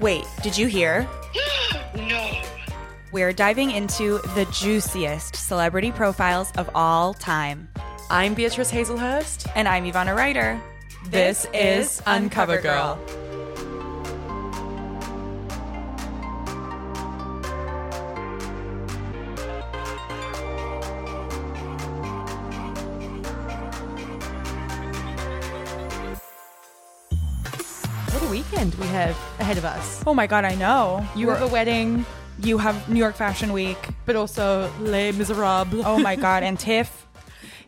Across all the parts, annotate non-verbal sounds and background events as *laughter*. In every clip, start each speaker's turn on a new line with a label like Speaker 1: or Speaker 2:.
Speaker 1: Wait, did you hear? *gasps*
Speaker 2: no.
Speaker 1: We're diving into the juiciest celebrity profiles of all time.
Speaker 3: I'm Beatrice Hazelhurst.
Speaker 1: And I'm Ivana Ryder.
Speaker 3: This, is Uncover Girl. What us.
Speaker 1: Oh my god, I know.
Speaker 3: You have a wedding,
Speaker 1: You have New York Fashion Week.
Speaker 3: but also Les Miserables.
Speaker 1: Oh my *laughs* god, and Tiff.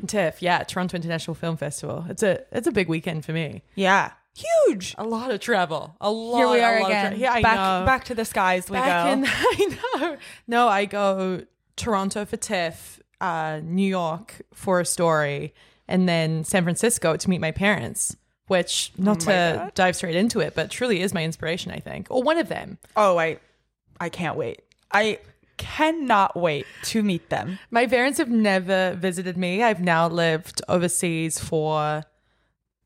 Speaker 3: TIFF, yeah, Toronto International Film Festival. It's a it's a big weekend for me.
Speaker 1: Yeah. Huge.
Speaker 3: A lot of travel. A lot.
Speaker 1: Here we
Speaker 3: a
Speaker 1: are
Speaker 3: lot of
Speaker 1: again.
Speaker 3: tra- yeah, I
Speaker 1: back
Speaker 3: know.
Speaker 1: back to the skies we
Speaker 3: Back
Speaker 1: go.
Speaker 3: in, *laughs* *laughs* I know. No, I go Toronto for TIFF, uh, New York for a story, and then San Francisco to meet my parents. Which, not oh
Speaker 1: my
Speaker 3: to
Speaker 1: God.
Speaker 3: dive straight into it, but truly is my inspiration, I think, or one of them.
Speaker 1: oh, I I can't wait. I cannot wait to meet them.
Speaker 3: My parents have never visited me. I've now lived overseas for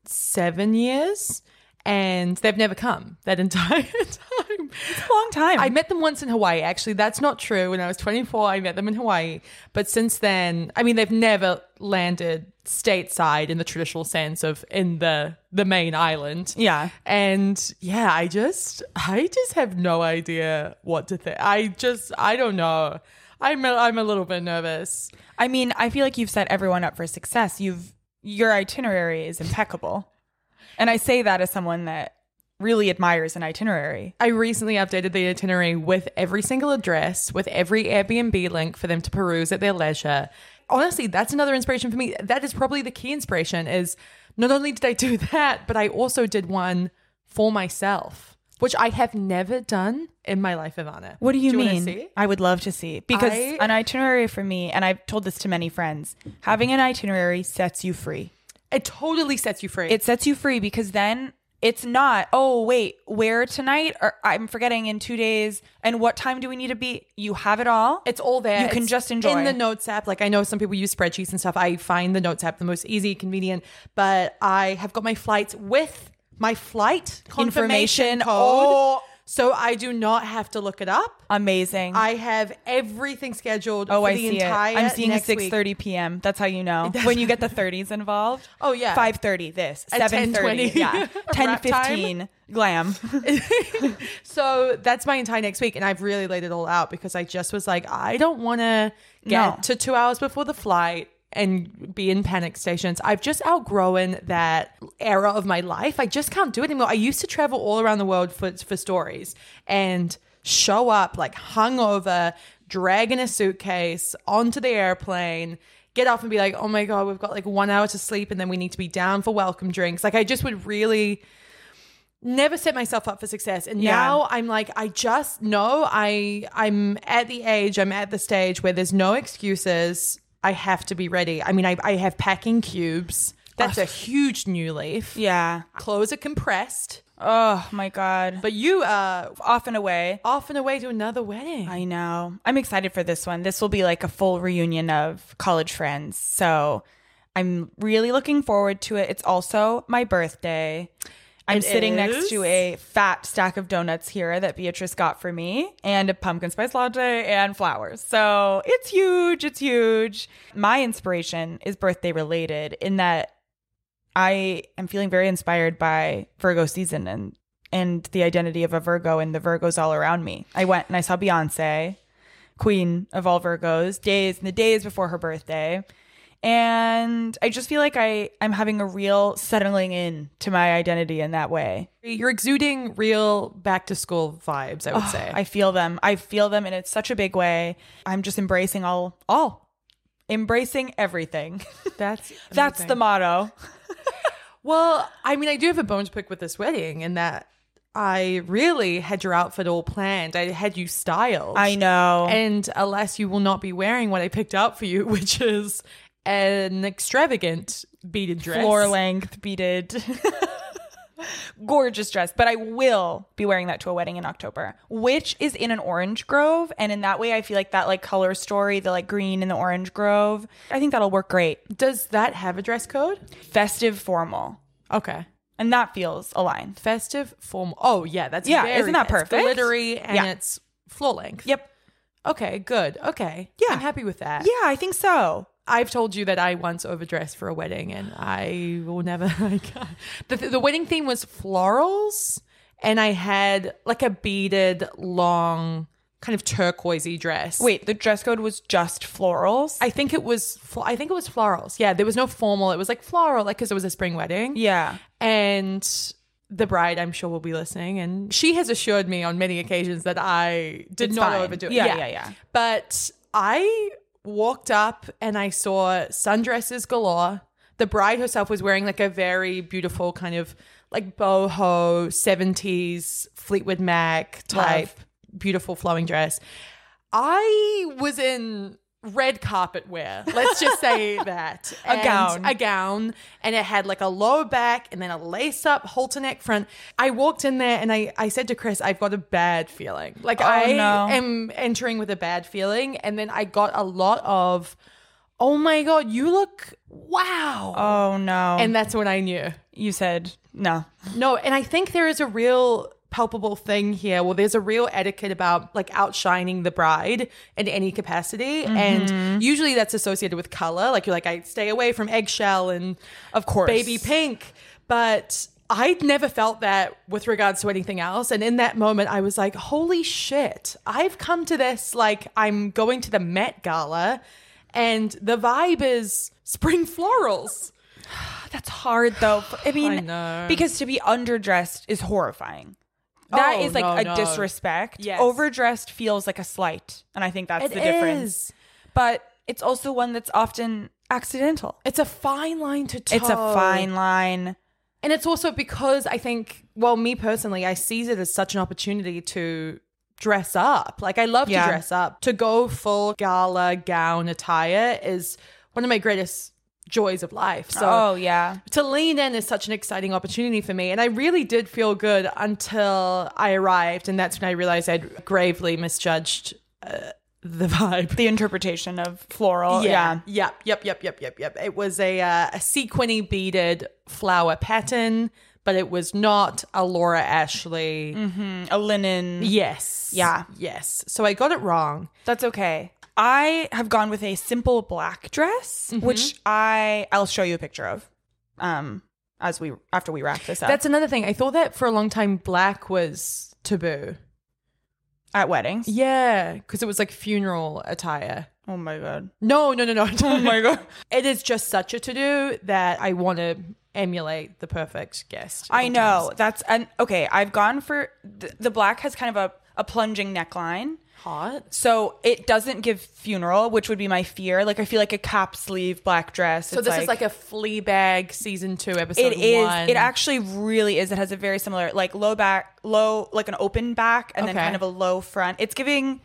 Speaker 3: seven years, and they've never come that *laughs* entire time.
Speaker 1: It's a long time.
Speaker 3: I met them once in Hawaii. Actually, that's not true. When I was 24, I met them in Hawaii. But since then, I mean, they've never landed stateside in the traditional sense of in the the main island.
Speaker 1: Yeah.
Speaker 3: And yeah, I just I just have no idea what to think. I just I don't know. I'm a, I'm a little bit nervous.
Speaker 1: I mean, I feel like you've set everyone up for success. You've your itinerary is impeccable. And I say that as someone that really admires an itinerary.
Speaker 3: I recently updated the itinerary with every single address, with every Airbnb link for them to peruse at their leisure. Honestly, that's another inspiration for me. That is probably the key inspiration is not only did I do *laughs* that, but I also did one for myself, which I have never done in my life, Ivana.
Speaker 1: What do you,
Speaker 3: wanna
Speaker 1: mean?
Speaker 3: see?
Speaker 1: I would love to see because
Speaker 3: I-
Speaker 1: an itinerary for me, and I've told this to many friends, having an itinerary sets you free.
Speaker 3: It totally sets you free.
Speaker 1: It sets you free because then it's not, oh, wait, where tonight? Or I'm forgetting in two days. And what time do we need to be? You have it all.
Speaker 3: It's all there.
Speaker 1: You can
Speaker 3: It's
Speaker 1: just enjoy.
Speaker 3: in the notes app. Like I know some people use spreadsheets and stuff. I find the notes app the most easy, convenient. But I have got my flights with my flight confirmation
Speaker 1: Information.
Speaker 3: code,
Speaker 1: Oh.
Speaker 3: So I do not have to look it up.
Speaker 1: Amazing.
Speaker 3: I have everything scheduled.
Speaker 1: Oh,
Speaker 3: for
Speaker 1: I
Speaker 3: the
Speaker 1: see
Speaker 3: entire
Speaker 1: it. I'm seeing
Speaker 3: next
Speaker 1: six
Speaker 3: week.
Speaker 1: thirty p.m. That's how you know when you get the thirties involved.
Speaker 3: Oh, yeah.
Speaker 1: five thirty. This seven thirty.
Speaker 3: 10:20.
Speaker 1: Yeah, *laughs* ten
Speaker 3: Wrap time.
Speaker 1: fifteen. Glam. *laughs*
Speaker 3: So that's my entire next week, and I've really laid it all out because I just was like, I don't want to get
Speaker 1: No.
Speaker 3: to two hours before the flight and be in panic stations. I've just outgrown that era of my life. I just can't do it anymore. I used to travel all around the world for for stories and show up like hungover, dragging a suitcase onto the airplane. Get off and be like, oh my God, we've got like one hour to sleep and then we need to be down for welcome drinks. Like, I just would really never set myself up for success and
Speaker 1: Yeah.
Speaker 3: now i'm like i just know i i'm at the age i'm at the stage where there's no excuses i have to be ready i mean i, I have packing cubes that's a huge new leaf
Speaker 1: yeah.
Speaker 3: clothes are compressed
Speaker 1: Oh my god.
Speaker 3: but you are
Speaker 1: off and away.
Speaker 3: off and away to another wedding
Speaker 1: I know. I'm excited for this one. This will be like a full reunion of college friends. So I'm really looking forward to it. It's also my birthday. I'm
Speaker 3: It
Speaker 1: sitting next to a fat stack of donuts here that Beatrice got for me and a pumpkin spice latte and flowers. So it's huge. It's huge. My inspiration is birthday related in that I am feeling very inspired by Virgo season and and the identity of a Virgo and the Virgos all around me. I went and I saw Beyonce, queen of all Virgos, days and the days before her birthday. And I just feel like I, I'm having a real settling in to my identity in that way.
Speaker 3: you're exuding real back to school vibes i would say
Speaker 1: I feel them. I feel them and it's such a big way. I'm just embracing all all. Embracing everything. *laughs*
Speaker 3: that's
Speaker 1: That's the motto. *laughs*
Speaker 3: Well, I mean, I do have a bone to pick with this wedding in that I really had your outfit all planned. I had you styled.
Speaker 1: I know.
Speaker 3: And alas, you will not be wearing what I picked out for you, *laughs* which is an extravagant beaded dress.
Speaker 1: floor length beaded *laughs* gorgeous dress but i will be wearing that to a wedding in october which is in an orange grove and in that way i feel like that like color story the like green and the orange grove i think that'll work great
Speaker 3: Does that have a dress code?
Speaker 1: festive formal
Speaker 3: Okay.
Speaker 1: And that feels aligned.
Speaker 3: Festive formal. Oh yeah, that's
Speaker 1: Yeah,
Speaker 3: very-
Speaker 1: isn't that
Speaker 3: it's
Speaker 1: perfect?
Speaker 3: glittery and
Speaker 1: Yeah.
Speaker 3: it's floor length.
Speaker 1: Yep.
Speaker 3: Okay, good. Okay.
Speaker 1: Yeah.
Speaker 3: I'm happy with that.
Speaker 1: Yeah, I think so.
Speaker 3: I've told you that I once overdressed for a wedding, and I will never. *laughs* Can't. the the wedding theme was florals, and I had like a beaded, long, kind of turquoisey dress.
Speaker 1: Wait, the dress code was just florals?
Speaker 3: I think it was. fl- I think it was florals. Yeah, there was no formal. It was like floral, like because it was a spring wedding.
Speaker 1: yeah.
Speaker 3: And the bride, I'm sure, will be listening, and she has assured me on many occasions that I did
Speaker 1: It's
Speaker 3: not
Speaker 1: fine.
Speaker 3: overdo it.
Speaker 1: Yeah, yeah, yeah.
Speaker 3: But I walked up and I saw sundresses galore. The bride herself was wearing like a very beautiful kind of like boho 70s Fleetwood Mac type beautiful flowing dress. I was in red carpet wear. Let's just say *laughs* that.
Speaker 1: A
Speaker 3: And
Speaker 1: gown.
Speaker 3: A gown. And it had like a low back and then a lace up halter neck front. I walked in there and I, I said to Chris, I've got a bad feeling. Like oh, I
Speaker 1: Oh, no.
Speaker 3: am entering with a bad feeling. And then I got a lot of, oh my God, you look wow.
Speaker 1: Oh no.
Speaker 3: and that's when I knew.
Speaker 1: you said no.
Speaker 3: No, and I think there is a real palpable thing here. Well, there's a real etiquette about like outshining the bride in any capacity.
Speaker 1: Mm-hmm.
Speaker 3: And usually that's associated with color. Like you're like, I stay away from eggshell and
Speaker 1: Of course.
Speaker 3: baby pink. But I'd never felt that with regards to anything else. And in that moment, I was like, holy shit, I've come to this like I'm going to the Met Gala and the vibe is spring florals. *sighs*
Speaker 1: That's hard though. I *sighs* mean,
Speaker 3: I
Speaker 1: because to be underdressed is horrifying. That
Speaker 3: Oh,
Speaker 1: is like
Speaker 3: no,
Speaker 1: a
Speaker 3: no.
Speaker 1: disrespect.
Speaker 3: Yes.
Speaker 1: Overdressed feels like a slight, and I think that's
Speaker 3: It
Speaker 1: the difference.
Speaker 3: is.
Speaker 1: But it's also one that's often accidental.
Speaker 3: It's a fine line to toe.
Speaker 1: It's a fine line.
Speaker 3: And it's also because I think, well, me personally, I seize it as such an opportunity to dress up. Like I love
Speaker 1: Yeah.
Speaker 3: to dress up. To go full gala gown attire is one of my greatest joys of life. So
Speaker 1: oh yeah.
Speaker 3: to lean in is such an exciting opportunity for me. And I really did feel good until I arrived. And that's when I realized I'd gravely misjudged uh, the *laughs* vibe.
Speaker 1: The interpretation of floral. Yeah.
Speaker 3: Yep. Yep. Yep. Yep. Yep. Yep. It was a uh, a sequiny beaded flower pattern, but it was not a Laura Ashley.
Speaker 1: A linen.
Speaker 3: Yes.
Speaker 1: Yeah.
Speaker 3: Yes. So I got it wrong.
Speaker 1: That's okay. I have gone with a simple black dress,
Speaker 3: Mm-hmm.
Speaker 1: which I I'll show you a picture of. Um as we after we wrap this up.
Speaker 3: That's another thing. I thought that for a long time, black was taboo.
Speaker 1: at weddings.
Speaker 3: Yeah, because it was like funeral attire.
Speaker 1: Oh my god.
Speaker 3: No, no, no, no. *laughs*
Speaker 1: Oh my god. *laughs*
Speaker 3: It is just such a to do that I want to emulate the perfect guest.
Speaker 1: I know.
Speaker 3: times.
Speaker 1: That's an okay, I've gone for the, the black has kind of a a plunging neckline.
Speaker 3: Hot.
Speaker 1: So it doesn't give funeral, which would be my fear. Like I feel like a cap sleeve black dress.
Speaker 3: So this is like a Fleabag season two episode.
Speaker 1: It is.
Speaker 3: One.
Speaker 1: It actually really is. It has a very similar, like low back, low, like an open back, and then kind of a low front. It's giving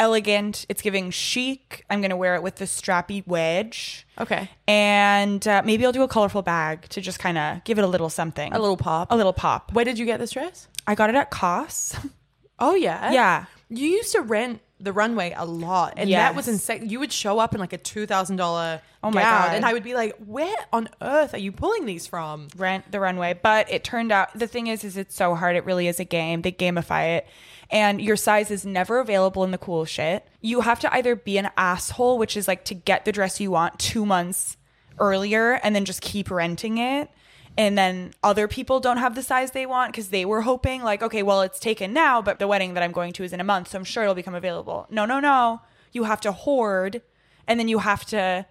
Speaker 1: elegant. It's giving chic. I'm gonna wear it with the strappy wedge,
Speaker 3: okay.
Speaker 1: and uh, maybe I'll do a colorful bag to just kind of give it a little something,
Speaker 3: A little pop.
Speaker 1: a little pop.
Speaker 3: Where did you get this dress?
Speaker 1: I got it at COS. *laughs*
Speaker 3: Oh yeah,
Speaker 1: Yeah.
Speaker 3: You used to rent the runway a lot, and that was
Speaker 1: Yes.
Speaker 3: insane. You would show up in like a two thousand dollar
Speaker 1: Oh my
Speaker 3: gown,
Speaker 1: God.
Speaker 3: and I would be like, "Where on earth are you pulling these from?"
Speaker 1: rent the runway. But it turned out the thing is, is it's so hard. It really is a game. They gamify it, and your size is never available in the cool shit. You have to either be an asshole, which is like to get the dress you want two months earlier, and then just keep renting it. And then other people don't have the size they want because they were hoping, like, okay, well, it's taken now, but the wedding that I'm going to is in a month, so I'm sure it'll become available. No, no, no. You have to hoard, and then you have to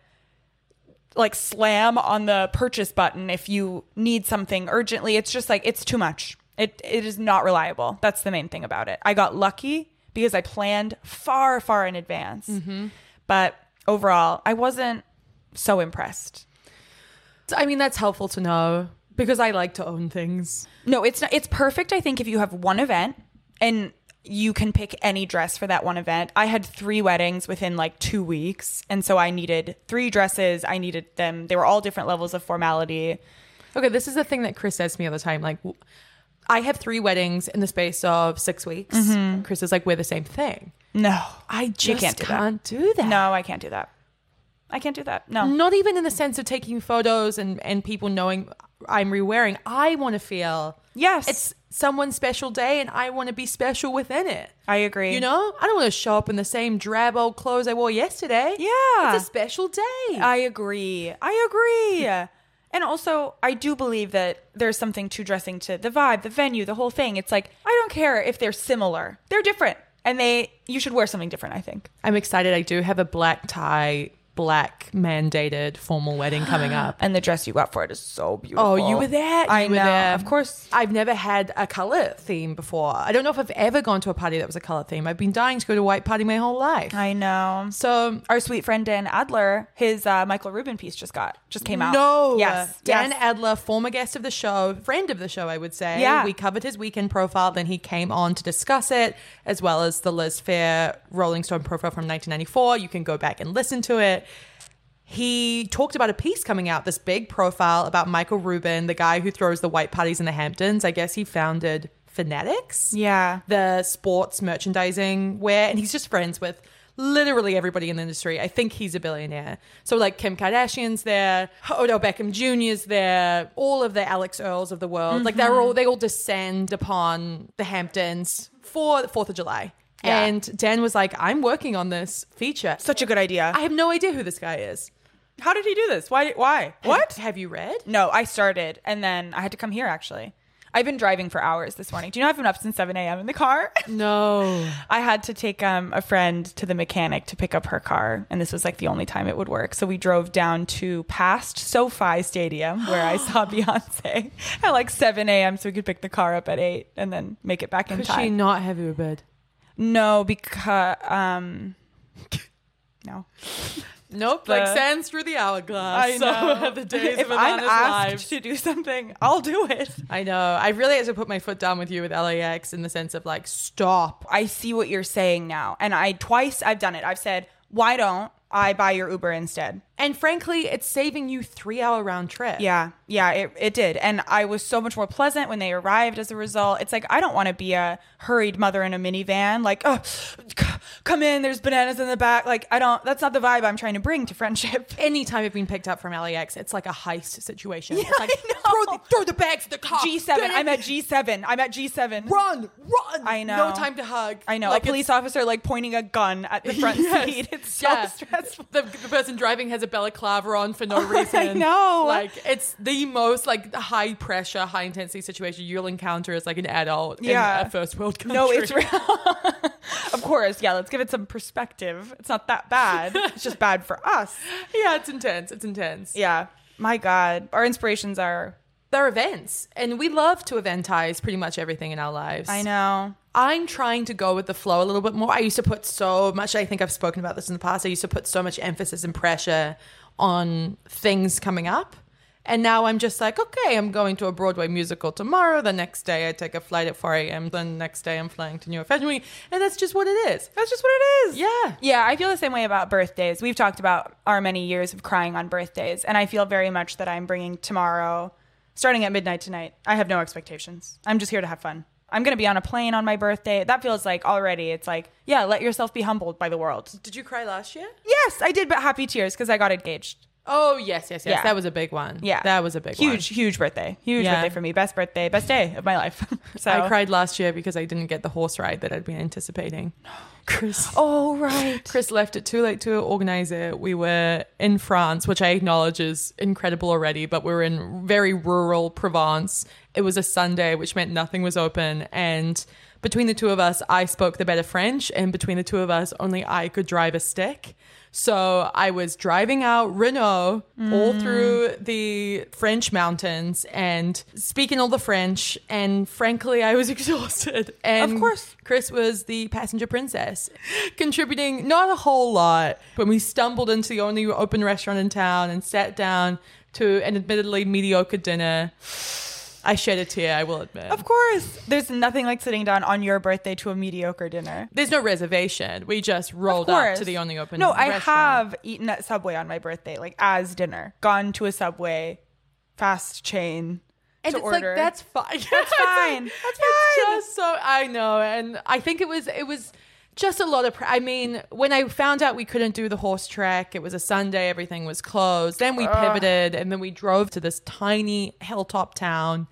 Speaker 1: like slam on the purchase button if you need something urgently. It's just like it's too much. It it is not reliable. That's the main thing about it. I got lucky because I planned far far in advance. Mm-hmm. But overall, I wasn't so impressed.
Speaker 3: I mean, that's helpful to know because I like to own things.
Speaker 1: No, it's not, it's perfect I think if you have one event and you can pick any dress for that one event. I had 3 weddings within like 2 weeks, and so I needed 3 dresses. I needed them. They were all different levels of formality.
Speaker 3: Okay, this is the thing that Chris says to me all the time. Like, I have three weddings in the space of six weeks. Mm-hmm. Chris is like, we're the same thing.
Speaker 1: No.
Speaker 3: I just
Speaker 1: can't do
Speaker 3: can't do that.
Speaker 1: No, I can't do that. I can't do that. No.
Speaker 3: Not even in the sense of taking photos and, and people knowing I'm re-wearing. I want to feel
Speaker 1: Yes.
Speaker 3: it's someone's special day, and I want to be special within it.
Speaker 1: I agree.
Speaker 3: You know, I don't want to show up in the same drab old clothes I wore yesterday.
Speaker 1: Yeah.
Speaker 3: it's a special day.
Speaker 1: I agree. I agree. And also, I do believe that there's something to dressing to the vibe, the venue, the whole thing. It's like I don't care if they're similar; they're different, and they you should wear something different. I think.
Speaker 3: I'm excited. I do have a black tie, black mandated formal wedding coming up. *gasps*
Speaker 1: And the dress you got for it is so beautiful.
Speaker 3: Oh, you were there.
Speaker 1: I
Speaker 3: were
Speaker 1: know.
Speaker 3: there.
Speaker 1: Of course.
Speaker 3: I've never had a color theme before. I don't know if I've ever gone to a party that was a color theme. I've been dying to go to a white party my whole life.
Speaker 1: I know.
Speaker 3: So
Speaker 1: Our sweet friend Dan Adler, his uh, Michael Rubin piece just got just came out.
Speaker 3: No.
Speaker 1: Yes.
Speaker 3: Dan
Speaker 1: yes.
Speaker 3: Adler, former guest of the show, friend of the show, I would say.
Speaker 1: Yeah.
Speaker 3: We covered his weekend profile. Then he came on to discuss it, as well as the Liz Phair Rolling Stone profile from 1994. You can go back and listen to it. He talked about a piece coming out, this big profile about Michael Rubin, the guy who throws the white parties in the Hamptons. I guess he founded Fanatics
Speaker 1: Yeah.
Speaker 3: the sports merchandising wear, and he's just friends with literally everybody in the industry. I think he's a billionaire. So like Kim Kardashian's there, Odell Beckham Jr.'s there, all of the Alix Earles of the world. Like they're mm-hmm. all they all descend upon the Hamptons for the Fourth of July.
Speaker 1: Yeah.
Speaker 3: And Dan was like, I'm working on this feature.
Speaker 1: Such a good idea.
Speaker 3: I have no idea who this guy is.
Speaker 1: How did he do this? Why? Why? What?
Speaker 3: Have you read?
Speaker 1: No, I started and then I had to come here actually. I've been driving for hours this morning. Do you know I've been up since 7 a.m. in the car? *laughs*
Speaker 3: No.
Speaker 1: I had to take um, a friend to the mechanic to pick up her car, and this was like the only time it would work. So we drove down to past SoFi Stadium where I saw *gasps* Beyonce at like 7 a.m. so we could pick the car up at 8 and then make it back in time.
Speaker 3: Could she not have bed?
Speaker 1: No, because um, *laughs* no.
Speaker 3: Nope.
Speaker 1: The-
Speaker 3: like sands through the hourglass.
Speaker 1: I
Speaker 3: So
Speaker 1: know. *laughs*
Speaker 3: the days
Speaker 1: if
Speaker 3: of
Speaker 1: I'm asked
Speaker 3: lives.
Speaker 1: to do something, I'll do it.
Speaker 3: I know. I really had to put my foot down with you with LAX in the sense of like, stop.
Speaker 1: I see what you're saying now. And I twice I've done it. I've said, why don't I buy your Uber instead?
Speaker 3: And frankly, it's saving you three hour round trip.
Speaker 1: Yeah, yeah, it, it did. And I was so much more pleasant when they arrived as a result. It's like, I don't want to be a hurried mother in a minivan. Like, oh, c- come in, there's bananas in the back. Like, I don't, that's not the vibe I'm trying to bring to friendship. *laughs*
Speaker 3: Anytime I've been picked up from LAX, it's like a heist situation. it's like, throw the, throw the bags in the car.
Speaker 1: G7. I'm at G7. I'm at G7.
Speaker 3: Run, run.
Speaker 1: I know.
Speaker 3: No time to hug.
Speaker 1: I know.
Speaker 3: Like
Speaker 1: a police officer like pointing a gun at the front *laughs*
Speaker 3: Yes.
Speaker 1: seat. It's so
Speaker 3: Yeah.
Speaker 1: stressful.
Speaker 3: The, the person driving has a balaclava on for no *laughs* reason.
Speaker 1: I know.
Speaker 3: Like it's the most like high pressure, high intensity situation you'll encounter as like an adult
Speaker 1: Yeah.
Speaker 3: in a first world country.
Speaker 1: No, it's real. *laughs* of course, yeah. Let's give it some perspective. It's not that bad. It's just bad for us. *laughs*
Speaker 3: yeah, it's intense. It's intense.
Speaker 1: Yeah. My God, our inspirations are.
Speaker 3: They're events, and we love to eventize pretty much everything in our lives.
Speaker 1: I know.
Speaker 3: I'm trying to go with the flow a little bit more. I used to put so much, I think I've spoken about this in the past. I used to put so much emphasis and pressure on things coming up. And now I'm just like, okay, I'm going to a Broadway musical tomorrow. The next day I take a flight at 4 a.m. The next day I'm flying to New York Fashion Week. And that's just what it is.
Speaker 1: That's just what it is.
Speaker 3: Yeah.
Speaker 1: Yeah, I feel the same way about birthdays. We've talked about our many years of crying on birthdays, and I feel very much that I'm bringing tomorrow, starting at midnight tonight. I have no expectations. I'm just here to have fun. I'm going to be on a plane on my birthday. That feels like already, it's like, yeah, let yourself be humbled by the world.
Speaker 3: Did you cry last year?
Speaker 1: Yes, I did, but happy tears because I got engaged.
Speaker 3: Oh, yes, yes, yes.
Speaker 1: Yeah.
Speaker 3: That was a big one.
Speaker 1: Yeah.
Speaker 3: That was a big one.
Speaker 1: huge, huge birthday. Huge
Speaker 3: Yeah.
Speaker 1: birthday for me. Best birthday, best day of my life. *laughs* so
Speaker 3: I cried last year because I didn't get the horse ride that I'd been anticipating. *gasps* Chris. *gasps*
Speaker 1: Oh right.
Speaker 3: Chris left it too late to organize it. We were in France, which I acknowledge is incredible already, but we were in very rural Provence. It was a Sunday, which meant nothing was open. And between the two of us, I spoke the better French. And between the two of us, only I could drive a stick. So I was driving out Renault all mm. through the French mountains and speaking all the French. And frankly, I was *laughs* exhausted. And
Speaker 1: Of course.
Speaker 3: Chris was the passenger princess, *laughs* contributing not a whole lot. When we stumbled into the only open restaurant in town and sat down to an admittedly mediocre dinner, I shed a tear, I will admit.
Speaker 1: Of course. There's nothing like sitting down on your birthday to a mediocre dinner.
Speaker 3: There's no reservation. We just rolled up to the only open
Speaker 1: No, I
Speaker 3: restaurant.
Speaker 1: have eaten at Subway on my birthday, like as dinner. Gone to a Subway, fast chain.
Speaker 3: and it's
Speaker 1: order.
Speaker 3: like that's fine.
Speaker 1: That's *laughs* fine. That's
Speaker 3: It's
Speaker 1: fine.
Speaker 3: just so I know, and I think it was it was just a lot of. Pre- I mean, when I found out we couldn't do the horse track, it was a Sunday, everything was closed. Then we pivoted, and then we drove to this tiny hilltop town.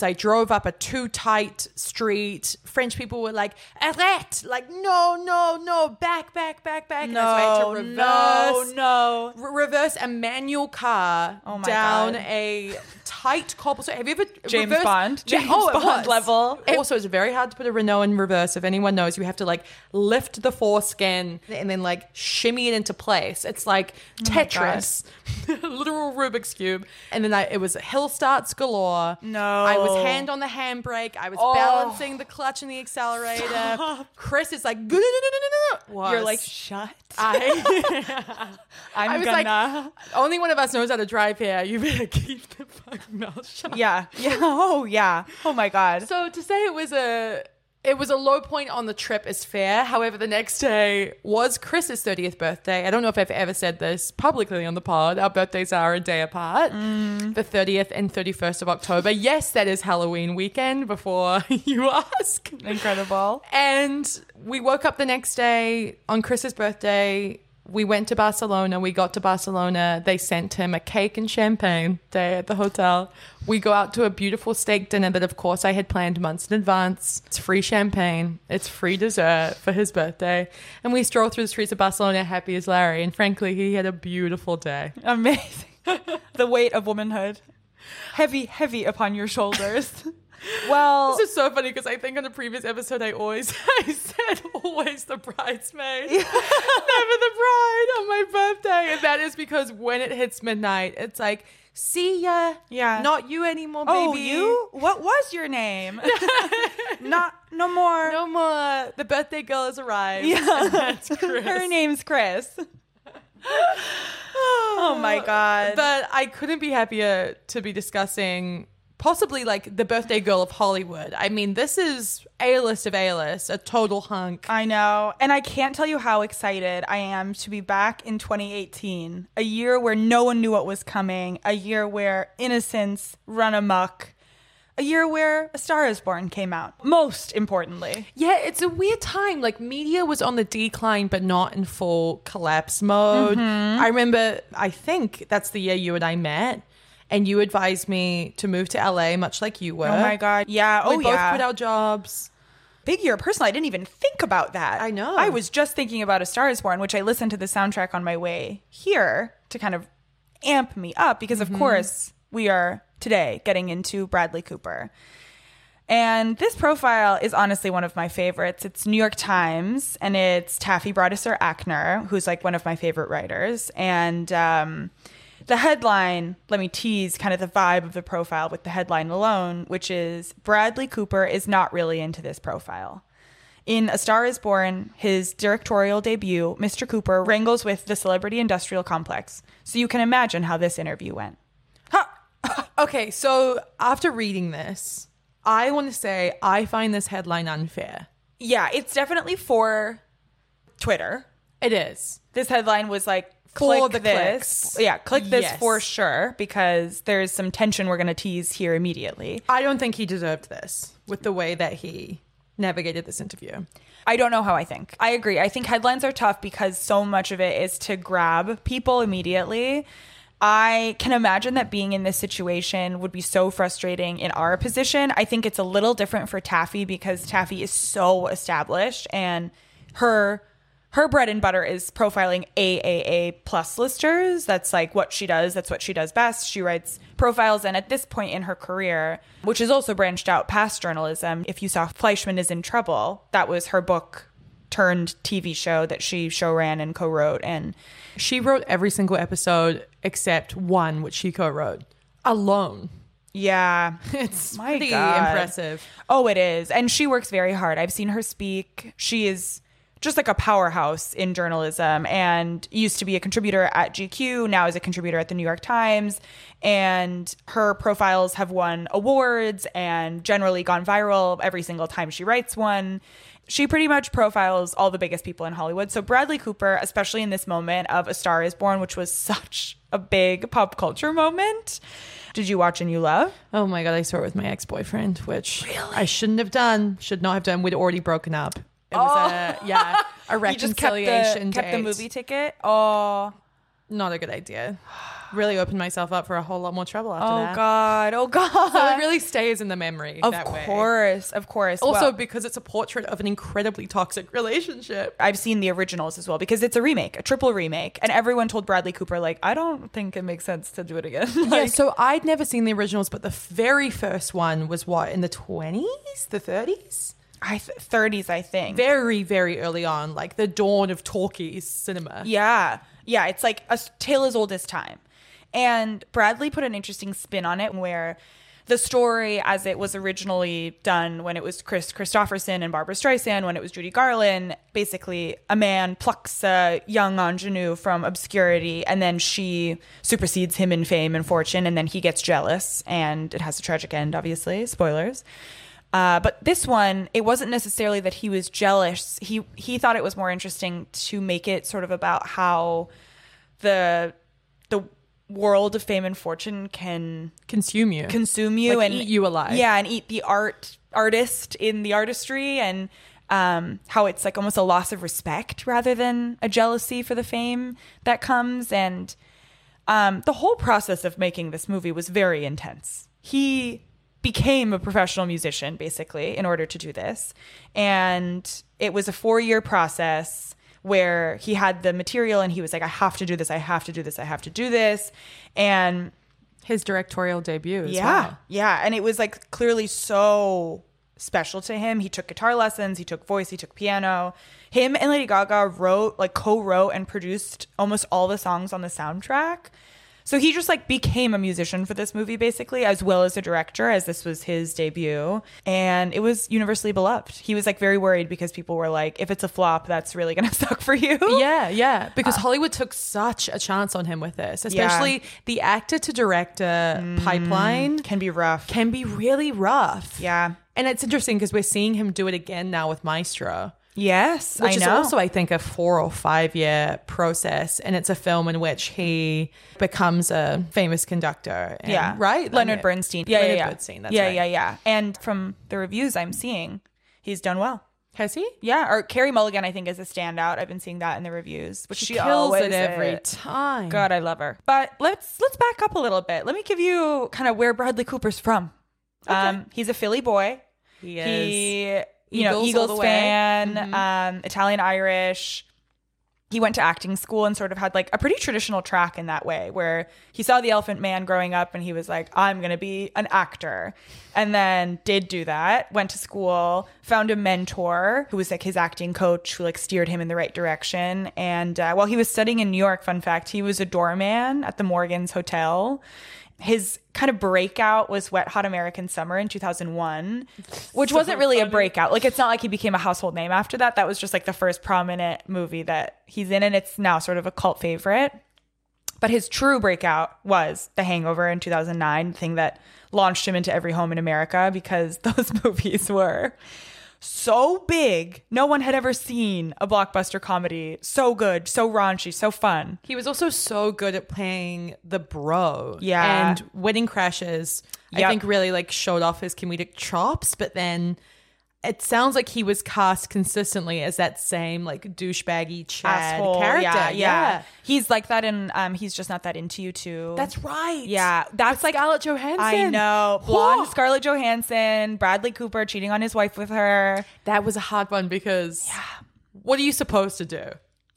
Speaker 3: I drove up a too tight street. French people were like, arrête! Like, no, no, no, back, back, back, back. And I had to
Speaker 1: No,
Speaker 3: reverse,
Speaker 1: no, no.
Speaker 3: re- reverse a manual car
Speaker 1: Oh
Speaker 3: down
Speaker 1: God.
Speaker 3: a tight cobblestone. Have you ever *laughs*
Speaker 1: James
Speaker 3: reversed-
Speaker 1: Bond.
Speaker 3: Yeah,
Speaker 1: James
Speaker 3: oh, it
Speaker 1: Bond
Speaker 3: was.
Speaker 1: level.
Speaker 3: Also, it's very hard to put a Renault in reverse. If anyone knows, you have to like lift the foreskin and then like shimmy it into place. It's like
Speaker 1: Oh
Speaker 3: Tetris, *laughs* literal Rubik's cube. And then I, it was hill starts galore.
Speaker 1: No.
Speaker 3: I was oh. hand on the handbrake. I was
Speaker 1: Oh.
Speaker 3: balancing the clutch and the accelerator. Chris is like.
Speaker 1: You're like, shut.
Speaker 3: I.
Speaker 1: I'm
Speaker 3: I was
Speaker 1: gonna.
Speaker 3: only one of us knows how to drive here. You better keep the fucking mouth shut.
Speaker 1: yeah, yeah. Oh, yeah. Oh my god.
Speaker 3: So to say it was a it was a low point on the trip is fair. However, the next day was Chris's 30th birthday. I don't know if I've ever said this publicly on the pod. Our birthdays are a day apart. Mm. The 30th and 31st of October. Yes, that is Halloween weekend before *laughs* you ask.
Speaker 1: Incredible.
Speaker 3: And we woke up the next day on Chris's birthday. We went to Barcelona. We got to Barcelona. They sent him a cake and champagne day at the hotel. We go out to a beautiful steak dinner that, of course, I had planned months in advance. It's free champagne, it's free dessert for his birthday. And we stroll through the streets of Barcelona happy as Larry. And frankly, he had a beautiful day.
Speaker 1: Amazing. *laughs* the weight of womanhood. Heavy, heavy upon your shoulders. *laughs* well,
Speaker 3: This is so funny because I think on the previous episode I always *laughs* I said always the bridesmaid, *laughs* never the bride on my birthday, and that is because when it hits midnight, it's like, see ya,
Speaker 1: Yeah.
Speaker 3: not you anymore, oh, baby.
Speaker 1: oh, you? What was your name? *laughs* Not, no more.
Speaker 3: no more. The birthday girl has arrived.
Speaker 1: Yeah.
Speaker 3: that's Chris.
Speaker 1: Her name's Chris. oh my god.
Speaker 3: But I couldn't be happier to be discussing possibly like the birthday girl of Hollywood. I mean, this is A list of A list, a total hunk.
Speaker 1: I know. And I can't tell you how excited I am to be back in 2018, a year where no one knew what was coming, a year where innocence run amok, a year where A Star is Born came out. Most importantly.
Speaker 3: Yeah, it's a weird time. Like media was on the decline, but not in full collapse mode.
Speaker 1: Mm-hmm.
Speaker 3: I remember, I think that's the year you and I met, and you advised me to move to LA, much like you were.
Speaker 1: Oh my god. Yeah. Oh.
Speaker 3: We
Speaker 1: oh
Speaker 3: both
Speaker 1: yeah.
Speaker 3: quit our jobs.
Speaker 1: Big year personally. I didn't even think about that.
Speaker 3: I know.
Speaker 1: I was just thinking about A Star is Born, which I listened to the soundtrack on my way here to kind of amp me up because,
Speaker 3: Mm-hmm.
Speaker 1: of course, we are today getting into Bradley Cooper. And this profile is honestly one of my favorites. It's New York Times and it's Taffy Brodesser Akner, who's like one of my favorite writers. And um, the headline, let me tease kind of the vibe of the profile with the headline alone, which is Bradley Cooper is not really into this profile. In A Star is Born, his directorial debut, Mr. Cooper wrangles with the celebrity industrial complex. So you can imagine how this interview went. *laughs*
Speaker 3: Okay, so after reading this, I want to say I find this headline unfair.
Speaker 1: Yeah, it's definitely for Twitter.
Speaker 3: It is.
Speaker 1: This headline was like,
Speaker 3: For
Speaker 1: click
Speaker 3: the
Speaker 1: this.
Speaker 3: clicks.
Speaker 1: Yeah, click this
Speaker 3: Yes.
Speaker 1: for sure because there's some tension we're going to tease here immediately.
Speaker 3: I don't think he deserved this with the way that he navigated this interview.
Speaker 1: I don't know how I think. I agree. I think headlines are tough because so much of it is to grab people immediately. I can imagine that being in this situation would be so frustrating in our position. I think it's a little different for Taffy because Taffy is so established and her her bread and butter is profiling AAA plus listers. That's like what she does. That's what she does best. She writes profiles. And at this point in her career, which is also branched out past journalism, if you saw Fleishman is in Trouble, that was her book turned TV show that she show ran and co wrote. And
Speaker 3: She wrote every single episode except one, which she co-wrote alone.
Speaker 1: yeah, *laughs*
Speaker 3: It's
Speaker 1: My
Speaker 3: pretty
Speaker 1: God.
Speaker 3: impressive.
Speaker 1: Oh, it is. And she works very hard. I've seen her speak. She is just like a powerhouse in journalism and used to be a contributor at GQ, now is a contributor at the New York Times. And her profiles have won awards and generally gone viral every single time she writes one. She pretty much profiles all the biggest people in Hollywood. So Bradley Cooper, especially in this moment of A Star is Born, which was *laughs* such a big pop culture moment. Did you watch and you love?
Speaker 3: Oh my god, I saw it with my ex-boyfriend, which I shouldn't have done. Should not have done. We'd already broken up. It was a oh. yeah, a *laughs*
Speaker 1: You just kept the,
Speaker 3: reconciliation
Speaker 1: kept the movie ticket. Oh,
Speaker 3: Not a good idea. Really opened myself up for a whole lot more trouble after
Speaker 1: oh
Speaker 3: that.
Speaker 1: God, oh God.
Speaker 3: So it really stays in the memory.
Speaker 1: of
Speaker 3: that way.
Speaker 1: course, of course.
Speaker 3: Also,
Speaker 1: Well,
Speaker 3: because it's a portrait of an incredibly toxic relationship.
Speaker 1: I've seen the originals as well because it's a remake, a triple remake, and everyone told Bradley Cooper like, I don't think it makes sense to do it again. *laughs*
Speaker 3: yeah, so I'd never seen the originals, but the very first one was what in the twenties, the thirties,
Speaker 1: I th- 30s, I think.
Speaker 3: very, very early on, like the dawn of talkies cinema.
Speaker 1: Yeah. Yeah. It's like a tale as old as time. And Bradley put an interesting spin on it where the story, as it was originally done when it was Kris Kristofferson and Barbra Streisand, when it was Judy Garland, basically a man plucks a young ingenue from obscurity and then she supersedes him in fame and fortune and then he gets jealous and it has a tragic end, obviously. Spoilers. Uh, but this one, it wasn't necessarily that he was jealous. He he thought it was more interesting to make it sort of about how the the world of fame and fortune can
Speaker 3: Consume you.
Speaker 1: consume you
Speaker 3: Like
Speaker 1: and
Speaker 3: eat you alive.
Speaker 1: Yeah, and eat the art artist in the artistry and um, how it's like almost a loss of respect rather than a jealousy for the fame that comes. And um, the whole process of making this movie was very intense. He became a professional musician basically in order to do this, and it was a four year process where he had the material and he was like, I have to do this, I have to do this, I have to do this. And
Speaker 3: His directorial debut.
Speaker 1: Yeah.
Speaker 3: well.
Speaker 1: Yeah. And it was like clearly so special to him. He took guitar lessons, he took voice, he took piano. Him and Lady Gaga wrote, like co wrote and produced almost all the songs on the soundtrack. So he just like became a musician for this movie basically, as well as a director, as this was his debut. And it was universally beloved. He was like very worried because people were like, if it's a flop, that's really going *laughs* to suck for you.
Speaker 3: Yeah, yeah. Because uh, Hollywood took such a chance on him with this, especially the actor to director mm, pipeline
Speaker 1: Can be rough.
Speaker 3: can be really rough.
Speaker 1: Yeah.
Speaker 3: And it's interesting because we're seeing him do it again now with Maestro,
Speaker 1: Yes.
Speaker 3: which
Speaker 1: I
Speaker 3: is
Speaker 1: know.
Speaker 3: also, I think, a four or five year process. And it's a film in which he becomes a famous conductor. and-
Speaker 1: yeah
Speaker 3: Right?
Speaker 1: leonard bernstein yeah
Speaker 3: Leonard
Speaker 1: yeah yeah
Speaker 3: Bernstein, that's
Speaker 1: yeah
Speaker 3: right.
Speaker 1: yeah yeah and from the reviews i'm seeing he's done well
Speaker 3: Has he?
Speaker 1: yeah or carey mulligan i think is a standout i've been seeing that in the reviews which
Speaker 3: She,
Speaker 1: she,
Speaker 3: kills
Speaker 1: always
Speaker 3: it every
Speaker 1: is.
Speaker 3: time.
Speaker 1: god i love her but let's let's back up a little bit let me give you kind of where bradley cooper's from um he's a philly boy
Speaker 3: He is.
Speaker 1: he you know
Speaker 3: Eagles
Speaker 1: eagles
Speaker 3: way. Mm-hmm.
Speaker 1: fan um italian irish he went to acting school and sort of had like a pretty traditional track in that way where he saw the elephant man growing up and he was like i'm going to be an actor and then did do that went to school found a mentor who was like his acting coach who like steered him in the right direction and uh, while he was studying in new york fun fact he was a doorman at the morgan's hotel his kind of breakout was Wet Hot American Summer in 2001, which
Speaker 3: So
Speaker 1: wasn't really a breakout. Like, it's not like he became a household name after that. That was just like the first prominent movie that he's in, and it's now sort of a cult favorite. But his true breakout was The Hangover in 2009, the thing that launched him into every home in America because *laughs* those movies were so big. No one had ever seen a blockbuster comedy so good, so raunchy, so fun.
Speaker 3: He was also so good at playing the bro.
Speaker 1: Yeah.
Speaker 3: And Wedding Crashers, I think, really like showed off his comedic chops, but then it sounds like he was cast consistently as that same like douchebaggy Chad
Speaker 1: Asshole.
Speaker 3: character.
Speaker 1: Yeah, yeah, He's like that in um he's just not that into you too.
Speaker 3: That's right.
Speaker 1: Yeah, that's like
Speaker 3: Scarlett Johansson.
Speaker 1: I know. Blonde Scarlett Johansson, Bradley Cooper cheating on his wife with her.
Speaker 3: That was a hard one because what are you supposed to do?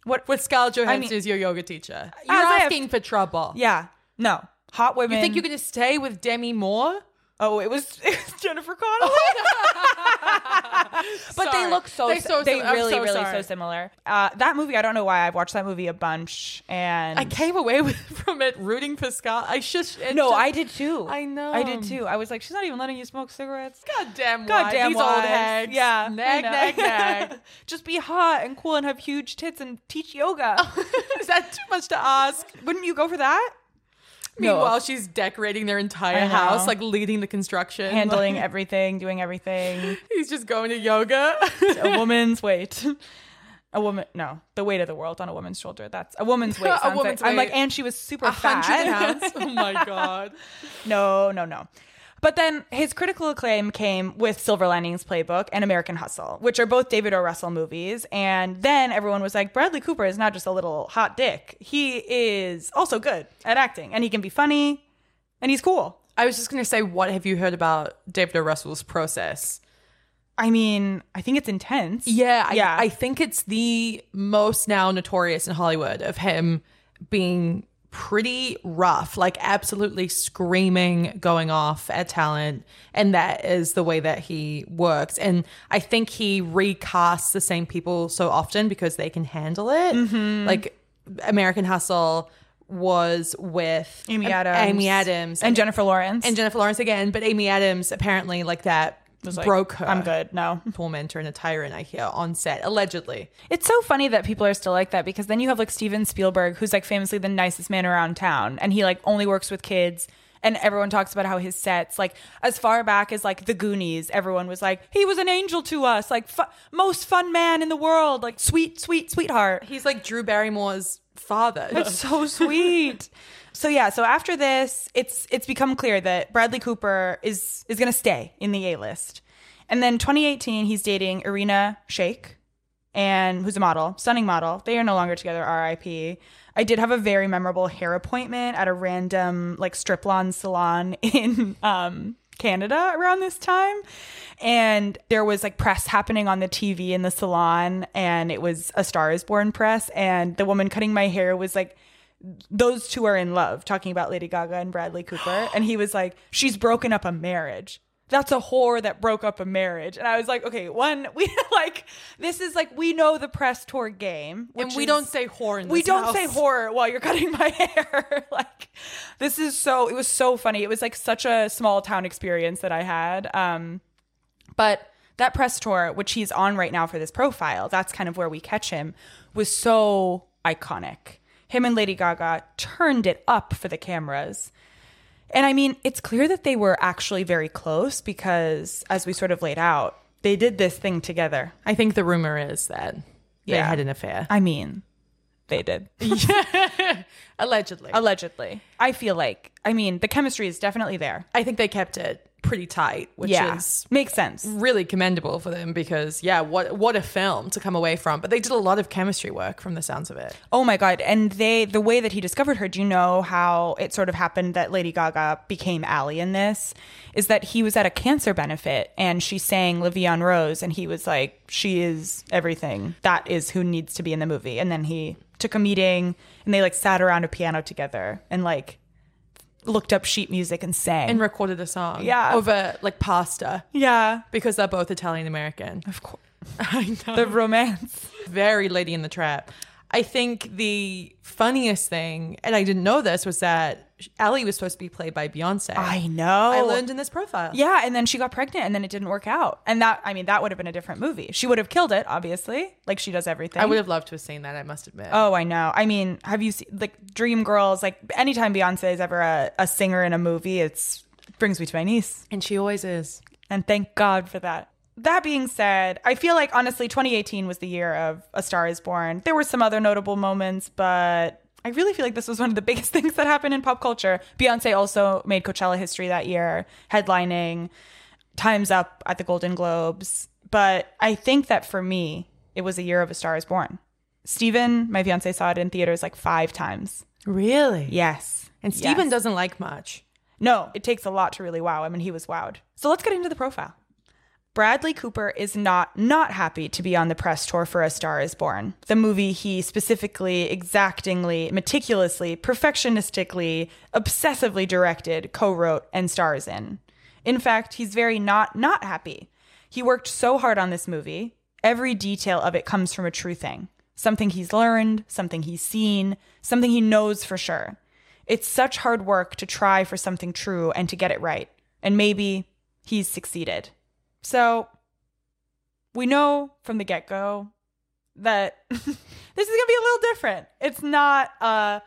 Speaker 1: What
Speaker 3: With Scarlett Johansson
Speaker 1: mean-
Speaker 3: as your yoga teacher. You're
Speaker 1: As I have-
Speaker 3: asking for trouble.
Speaker 1: Yeah. No. Hot women.
Speaker 3: You think you're going to stay with Demi Moore?
Speaker 1: Oh, it was, *laughs* it was Jennifer Connelly. *laughs* but they look so.
Speaker 3: They so
Speaker 1: they really,
Speaker 3: so
Speaker 1: really
Speaker 3: sorry.
Speaker 1: so similar. Uh, that movie, I don't know why I've watched that movie a bunch, and
Speaker 3: I came away with, *laughs* from it rooting for Scott. I just
Speaker 1: no,
Speaker 3: just-
Speaker 1: I did too.
Speaker 3: I know.
Speaker 1: I did too. I was like, she's not even letting you smoke cigarettes.
Speaker 3: Goddamn,
Speaker 1: Goddamn
Speaker 3: These old
Speaker 1: wives.
Speaker 3: hags.
Speaker 1: Yeah,
Speaker 3: nag, nag, nag.
Speaker 1: Just be hot and cool and have huge tits and teach yoga.
Speaker 3: Is that too much to ask?
Speaker 1: Wouldn't you go for that? *laughs*
Speaker 3: Meanwhile, she's decorating their entire
Speaker 1: I know.
Speaker 3: house, like leading the construction,
Speaker 1: handling *laughs*
Speaker 3: Like,
Speaker 1: everything, doing everything.
Speaker 3: he's just going to yoga.
Speaker 1: a *laughs* woman's weight. A woman, no, the weight of the world on a woman's shoulder. That's a woman's weight.
Speaker 3: A woman's
Speaker 1: like, I'm like, and she was super fat.
Speaker 3: pounds. Oh my god.
Speaker 1: no, no, no. But then his critical acclaim came with Silver Linings Playbook and American Hustle, which are both David O. Russell movies. And then everyone was like, Bradley Cooper is not just a little hot dick. He is also good at acting and he can be funny and he's cool.
Speaker 3: I was just going to say, what have you heard about David O. Russell's process?
Speaker 1: I mean, I think it's intense.
Speaker 3: Yeah, I,
Speaker 1: Yeah.
Speaker 3: I think it's the most now notorious in Hollywood of him being pretty rough, like absolutely screaming, going off at talent. And that is the way that he works. And I think he recasts the same people so often because they can handle it.
Speaker 1: Mm-hmm.
Speaker 3: Like American Hustle was with
Speaker 1: Amy Adams.
Speaker 3: Amy Adams
Speaker 1: And Jennifer Lawrence.
Speaker 3: and Jennifer Lawrence again, but Amy Adams apparently like that
Speaker 1: was like,
Speaker 3: broke her.
Speaker 1: I'm good. No. *laughs*
Speaker 3: Tormentor and a tyrant, I hear, on set, allegedly.
Speaker 1: It's so funny that people are still like that because then you have like Steven Spielberg, who's like famously the nicest man around town, and he like only works with kids. And everyone talks about how his sets, like as far back as like the Goonies, everyone was like, he was an angel to us, like fu- most fun man in the world, like sweet, sweet, sweetheart.
Speaker 3: He's like Drew Barrymore's father.
Speaker 1: It's so *laughs* sweet. So yeah, so after this, it's it's become clear that Bradley Cooper is is going to stay in the A list. And then 2018, he's dating Irina Shayk, and who's a model, stunning model. They are no longer together. R.I.P. I did have a very memorable hair appointment at a random like strip lawn salon *laughs* in um, Canada around this time. And there was like press happening on the TV in the salon, and it was a Star is Born press. And the woman cutting my hair was like, those two are in love, talking about Lady Gaga and Bradley Cooper. and he was like, she's broken up a marriage. That's a whore that broke up a marriage. And I was like, okay, one, *laughs* we like, this is like, we know the press tour game.
Speaker 3: and we
Speaker 1: is-
Speaker 3: don't say whore in
Speaker 1: we don't
Speaker 3: house.
Speaker 1: say horror while you're cutting my *laughs* hair. *laughs* like this is so it was so funny. It was like such a small town experience that I had. Um but that press tour, which he's on right now for this profile, that's kind of where we catch him, was so iconic. Him and Lady Gaga turned it up for the cameras. And I mean, it's clear that they were actually very close because, as we sort of laid out, they did this thing together.
Speaker 3: I think the rumor is that they
Speaker 1: Yeah.
Speaker 3: had an affair.
Speaker 1: I mean, they did. *laughs*
Speaker 3: Allegedly.
Speaker 1: Allegedly. I feel like, I mean, the chemistry is definitely there.
Speaker 3: I think they kept it pretty tight, which
Speaker 1: yeah.
Speaker 3: is
Speaker 1: Makes sense.
Speaker 3: really commendable for them because yeah, what what a film to come away from. But they did a lot of chemistry work from the sounds of it.
Speaker 1: Oh my God. And they, the way that he discovered her, do you know how it sort of happened that Lady Gaga became Allie in this? Is that he was at a cancer benefit and she sang La Vie Rose and he was like, she is everything. That is who needs to be in the movie. And then he took a meeting and they like sat around a piano together and like looked up sheet music and sang.
Speaker 3: And recorded a song.
Speaker 1: Yeah.
Speaker 3: Over like pasta.
Speaker 1: yeah.
Speaker 3: Because they're both Italian American.
Speaker 1: Of course. *laughs*
Speaker 3: I know.
Speaker 1: The romance.
Speaker 3: very Lady and the Tramp. I think the funniest thing, and I didn't know this, was that Ellie was supposed to be played by Beyonce.
Speaker 1: I know.
Speaker 3: I learned in this profile.
Speaker 1: Yeah, and then she got pregnant, and then it didn't work out. And that, I mean, that would have been a different movie. She would have killed it, obviously, like she does everything.
Speaker 3: I would have loved to have seen that, I must admit.
Speaker 1: Oh, I know. I mean, have you seen like Dream Girls? Like anytime Beyonce is ever a, a singer in a movie, it's brings me to my niece,
Speaker 3: and she always is.
Speaker 1: and thank God for that. That being said, I feel like honestly, 2018 was the year of A Star Is Born. There were some other notable moments, but I really feel like this was one of the *laughs* biggest things that happened in pop culture. Beyonce also made Coachella history that year, headlining Time's Up at the Golden Globes. But I think that for me, it was a year of A Star Is Born. Steven, my fiance, saw it in theaters like five times.
Speaker 3: Really?
Speaker 1: Yes.
Speaker 3: And Steven
Speaker 1: Yes.
Speaker 3: doesn't like much.
Speaker 1: No, it takes a lot to really wow him, and he was wowed. So let's get into the profile. Bradley Cooper is not not happy to be on the press tour for A Star Is Born, the movie he specifically, exactingly, meticulously, perfectionistically, obsessively directed, co-wrote, and stars in. In fact, he's very not not happy. He worked so hard on this movie. Every detail of it comes from a true thing. Something he's learned, something he's seen, something he knows for sure. It's such hard work to try for something true and to get it right. And maybe he's succeeded. So we know from the get go that *laughs* this is going to be a little different. It's not, uh,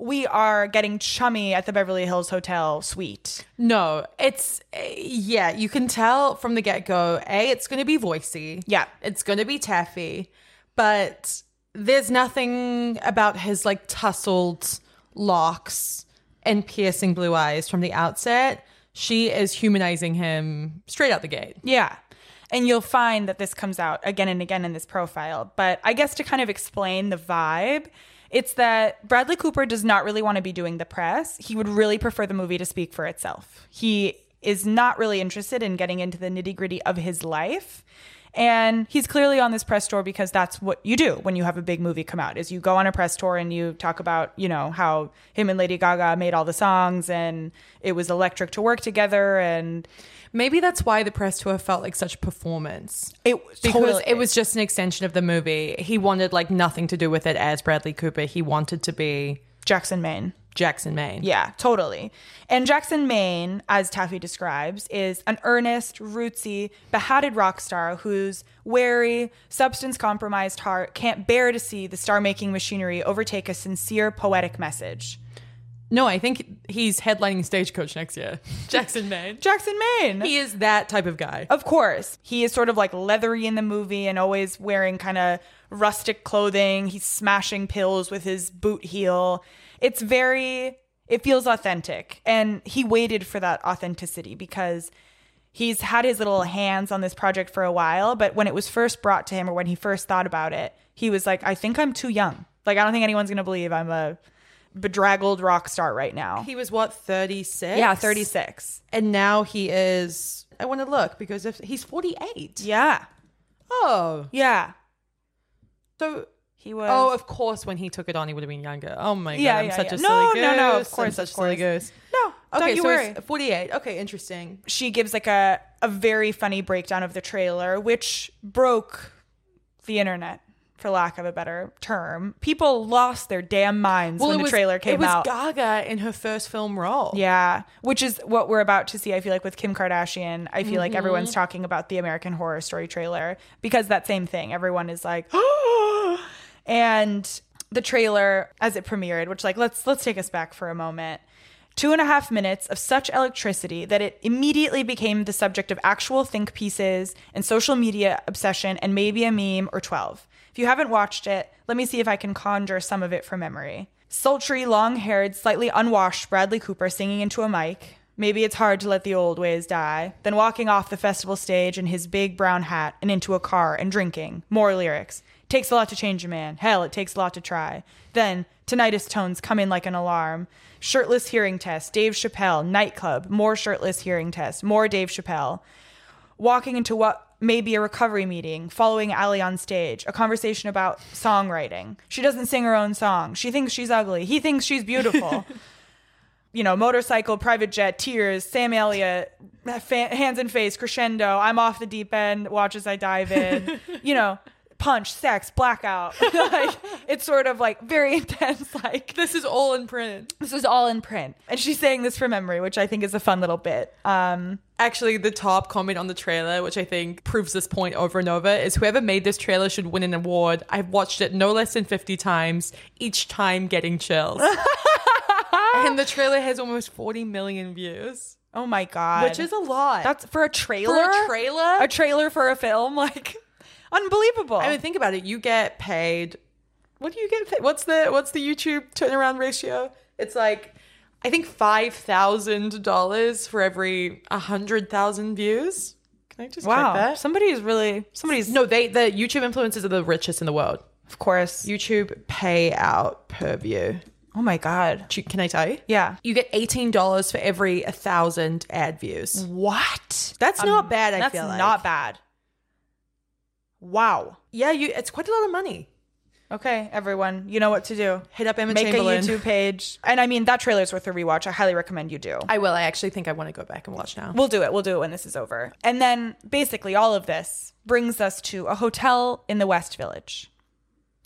Speaker 1: we are getting chummy at the Beverly Hills Hotel suite.
Speaker 3: No, it's eh, yeah, you can tell from the get go. A, it's going to be voicey.
Speaker 1: Yeah.
Speaker 3: it's going to be taffy, but there's nothing about his like tousled locks and piercing blue eyes from the outset she is humanizing him straight out the gate.
Speaker 1: Yeah. And you'll find that this comes out again and again in this profile. But I guess to kind of explain the vibe, it's that Bradley Cooper does not really want to be doing the press. He would really prefer the movie to speak for itself. He is not really interested in getting into the nitty gritty of his life. And he's clearly on this press tour because that's what you do when you have a big movie come out is you go on a press tour and you talk about, you know, how him and Lady Gaga made all the songs and it was electric to work together and
Speaker 3: Maybe that's why the press tour felt like such a performance.
Speaker 1: it
Speaker 3: Because
Speaker 1: totally
Speaker 3: it was just an extension of the movie. He wanted like nothing to do with it as Bradley Cooper. He wanted to be
Speaker 1: Jackson Maine.
Speaker 3: Jackson Maine.
Speaker 1: Yeah, totally. And Jackson Maine, as Taffy describes, is an earnest, rootsy, behatted rock star whose wary, substance compromised heart can't bear to see the star making machinery overtake a sincere, poetic message.
Speaker 3: No, I think he's headlining Stagecoach next year. *laughs* Jackson Maine.
Speaker 1: Jackson Maine!
Speaker 3: He is that type of guy.
Speaker 1: Of course. He is sort of like leathery in the movie and always wearing kind of rustic clothing. He's smashing pills with his boot heel. It's very, it feels authentic. And he waited for that authenticity because he's had his little hands on this project for a while. But when it was first brought to him or when he first thought about it, he was like, I think I'm too young. Like, I don't think anyone's going to believe I'm a bedraggled rock star right now.
Speaker 3: He was what, 36?
Speaker 1: yeah, 36.
Speaker 3: And now he is, I want to look because if he's 48.
Speaker 1: Yeah.
Speaker 3: Oh.
Speaker 1: Yeah.
Speaker 3: So,
Speaker 1: He was.
Speaker 3: oh, of course, when he took it on, he would have been younger. Oh my God.
Speaker 1: Yeah,
Speaker 3: I'm
Speaker 1: yeah,
Speaker 3: such
Speaker 1: yeah.
Speaker 3: a
Speaker 1: No,
Speaker 3: silly goose.
Speaker 1: no, no, no, of
Speaker 3: I'm
Speaker 1: course,
Speaker 3: such
Speaker 1: of
Speaker 3: a silly goose.
Speaker 1: no,
Speaker 3: Okay,
Speaker 1: don't you
Speaker 3: so
Speaker 1: worry.
Speaker 3: he's 48. Okay, interesting.
Speaker 1: she gives like a, a very funny breakdown of the trailer, which broke the internet, for lack of a better term. People lost their damn minds when the
Speaker 3: was-
Speaker 1: trailer came out.
Speaker 3: it was
Speaker 1: out.
Speaker 3: Gaga in her first film role.
Speaker 1: yeah, which is what we're about to see. I feel like with Kim Kardashian, I feel like
Speaker 3: Mm-hmm.
Speaker 1: everyone's talking about the American Horror Story trailer because that same thing. Everyone is like, *gasps* and the trailer as it premiered, which like let's let's take us back for a moment. Two and a half minutes of such electricity that it immediately became the subject of actual think pieces and social media obsession and maybe a meme or 12. If you haven't watched it, let me see if I can conjure some of it from memory. Sultry, long haired, slightly unwashed Bradley Cooper singing into a mic. Maybe it's hard to let the old ways die. Then walking off the festival stage in his big brown hat and into a car and drinking. More lyrics. Takes a lot to change a man. Hell, it takes a lot to try. Then, tinnitus tones come in like an alarm. Shirtless hearing test. Dave Chappelle. Nightclub. More shirtless hearing test. More Dave Chappelle. Walking into what may be a recovery meeting, following Ally on stage, a conversation about songwriting. She doesn't sing her own song. She thinks she's ugly. He thinks she's beautiful. *laughs* you know, motorcycle, private jet, tears, Sam Elliott, *laughs* fa- hands and face, crescendo. I'm off the deep end. Watch as I dive in. *laughs* you know, punch, sex, blackout. *laughs* like it's sort of like very *laughs* intense. Like
Speaker 3: This is all in print.
Speaker 1: this is all in print, and she's saying this from memory, which I think is a fun little bit. Um,
Speaker 3: Actually, the top comment on the trailer, which I think proves this point over and over, is whoever made this trailer should win an award. I've watched it no less than 50 times, each time getting chills. *laughs* and the trailer has almost 40 million views,
Speaker 1: oh my god,
Speaker 3: which is a lot.
Speaker 1: that's for a trailer.
Speaker 3: for a trailer.
Speaker 1: a trailer for a film, like unbelievable.
Speaker 3: I mean, think about it. You get paid. What do you get paid? What's the what's the YouTube turnaround ratio? It's like I think five thousand dollars for every hundred thousand views. Can I just
Speaker 1: wow,
Speaker 3: that?
Speaker 1: somebody is really somebody's
Speaker 3: No, they the YouTube influencers are the richest in the world.
Speaker 1: of course.
Speaker 3: YouTube pay out per view.
Speaker 1: oh my god,
Speaker 3: Can I tell you?
Speaker 1: yeah.
Speaker 3: You get eighteen dollars for every a thousand ad views.
Speaker 1: What?
Speaker 3: That's not um, bad. I
Speaker 1: That's
Speaker 3: feel like.
Speaker 1: not bad. Wow.
Speaker 3: Yeah, you. It's quite a lot of money.
Speaker 1: Okay, everyone, you know what to do.
Speaker 3: Hit up Emma
Speaker 1: Make
Speaker 3: Chamberlain.
Speaker 1: a YouTube page, and I mean that trailer's worth a rewatch. I highly recommend you do.
Speaker 3: I will. I actually think I want to go back and watch now.
Speaker 1: We'll do it. We'll do it when this is over. And then basically all of this brings us to a hotel in the West Village.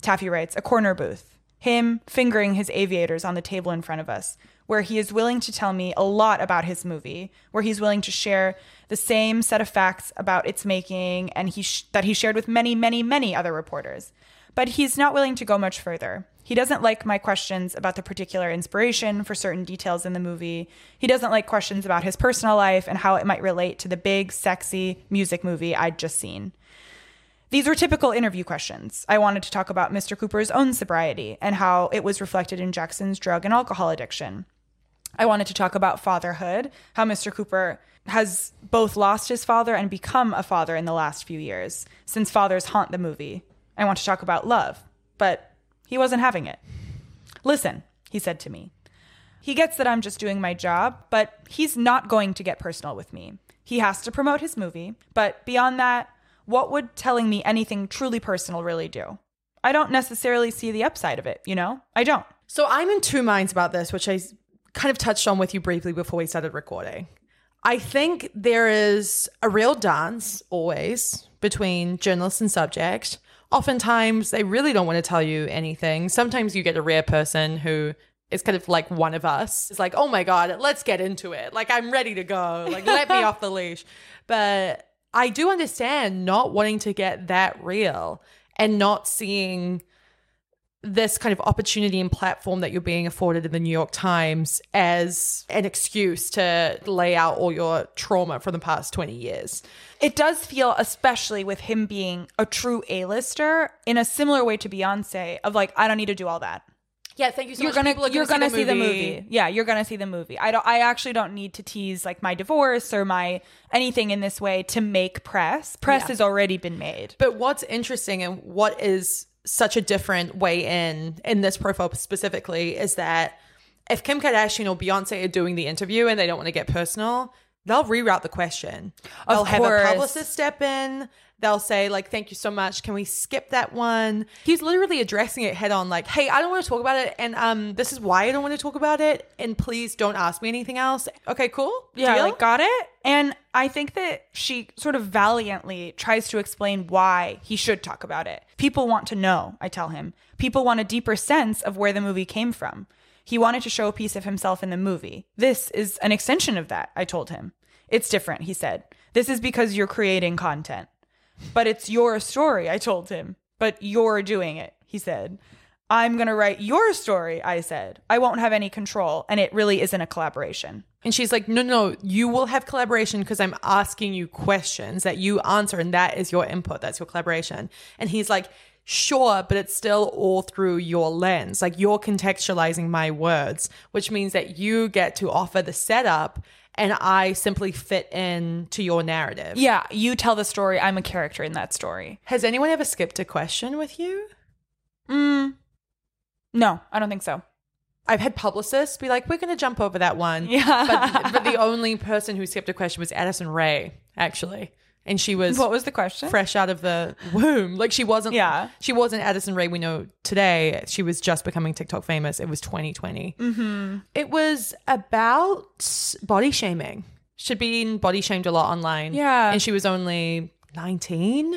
Speaker 1: Taffy writes, a corner booth. Him fingering his aviators on the table in front of us, where he is willing to tell me a lot about his movie, where he's willing to share the same set of facts about its making and he sh- that he shared with many, many, many other reporters. But he's not willing to go much further. He doesn't like my questions about the particular inspiration for certain details in the movie. He doesn't like questions about his personal life and how it might relate to the big, sexy music movie I'd just seen. These were typical interview questions. I wanted to talk about Mr. Cooper's own sobriety and how it was reflected in Jackson's drug and alcohol addiction. I wanted to talk about fatherhood, how Mr. Cooper has both lost his father and become a father in the last few years, since fathers haunt the movie. I want to talk about love, but he wasn't having it. Listen, he said to me. He gets that I'm just doing my job, but he's not going to get personal with me. He has to promote his movie, but beyond that, what would telling me anything truly personal really do? I don't necessarily see the upside of it, you know? I don't.
Speaker 3: So I'm in two minds about this, which I kind of touched on with you briefly before we started recording. I think there is a real dance always between journalist and subject. Oftentimes, they really don't want to tell you anything. Sometimes you get a rare person who is kind of like one of us. It's like, oh my God, let's get into it. Like, I'm ready to go. Like, let me off the leash. But I do understand not wanting to get that real and not seeing this kind of opportunity and platform that you're being afforded in the New York Times as an excuse to lay out all your trauma from the past 20 years.
Speaker 1: It does feel, especially with him being a true A-lister, in a similar way to Beyonce, of like, I don't need to do all that.
Speaker 3: Yeah, thank you so
Speaker 1: you're
Speaker 3: much.
Speaker 1: gonna you're gonna see, the, movie. Yeah, you're gonna see the movie. I don't. I actually don't need to tease like my divorce or my anything in this way to make press. Press
Speaker 3: Yeah.
Speaker 1: has already been made.
Speaker 3: But what's interesting and what is such a different way in in this profile specifically is that if Kim Kardashian or Beyonce are doing the interview and they don't want to get personal, they'll reroute the question.
Speaker 1: Of
Speaker 3: they'll have a publicist step in. They'll say like, "Thank you so much. Can we skip that one?" He's literally addressing it head on, like, "Hey, I don't want to talk about it, and um, this is why I don't want to talk about it, and please don't ask me anything else." Okay, cool.
Speaker 1: Yeah,
Speaker 3: Deal?
Speaker 1: like got it. And I think that she sort of valiantly tries to explain why he should talk about it. People want to know, I tell him. People want a deeper sense of where the movie came from. He wanted to show a piece of himself in the movie. This is an extension of that, I told him. It's different, he said. This is because you're creating content. But it's your story, I told him. But you're doing it, he said. I'm going to write your story, I said. I won't have any control, and it really isn't a collaboration.
Speaker 3: And she's like, no, no, you will have collaboration because I'm asking you questions that you answer, and that is your input. That's your collaboration. And he's like, sure, but it's still all through your lens. Like you're contextualizing my words, which means that you get to offer the setup and I simply fit in to your narrative.
Speaker 1: Yeah, you tell the story. I'm a character in that story.
Speaker 3: Has anyone ever skipped a question with you?
Speaker 1: Mm. No, I don't think so.
Speaker 3: I've had publicists be like, we're going to jump over that one. *laughs*
Speaker 1: Yeah.
Speaker 3: But, but the only person who skipped a question was Addison Rae, actually. And she was
Speaker 1: What was the question?
Speaker 3: fresh out of the womb. Like she wasn't
Speaker 1: Yeah.
Speaker 3: she wasn't Addison Rae we know today. She was just becoming TikTok famous. It was 2020. Mm-hmm. It was about body shaming. She'd been body shamed a lot online.
Speaker 1: Yeah.
Speaker 3: And she was only 19.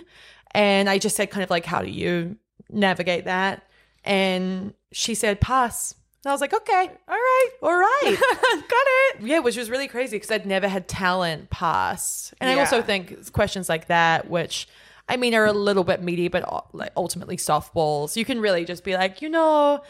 Speaker 3: And I just said kind of like, how do you navigate that? And she said, pass. And I was like, okay, all right, all right. *laughs*
Speaker 1: Got it.
Speaker 3: Yeah, which was really crazy because I'd never had talent pass. And I also think questions like that, which I mean are a little bit meaty, but uh, like ultimately softballs. You can really just be like, you know,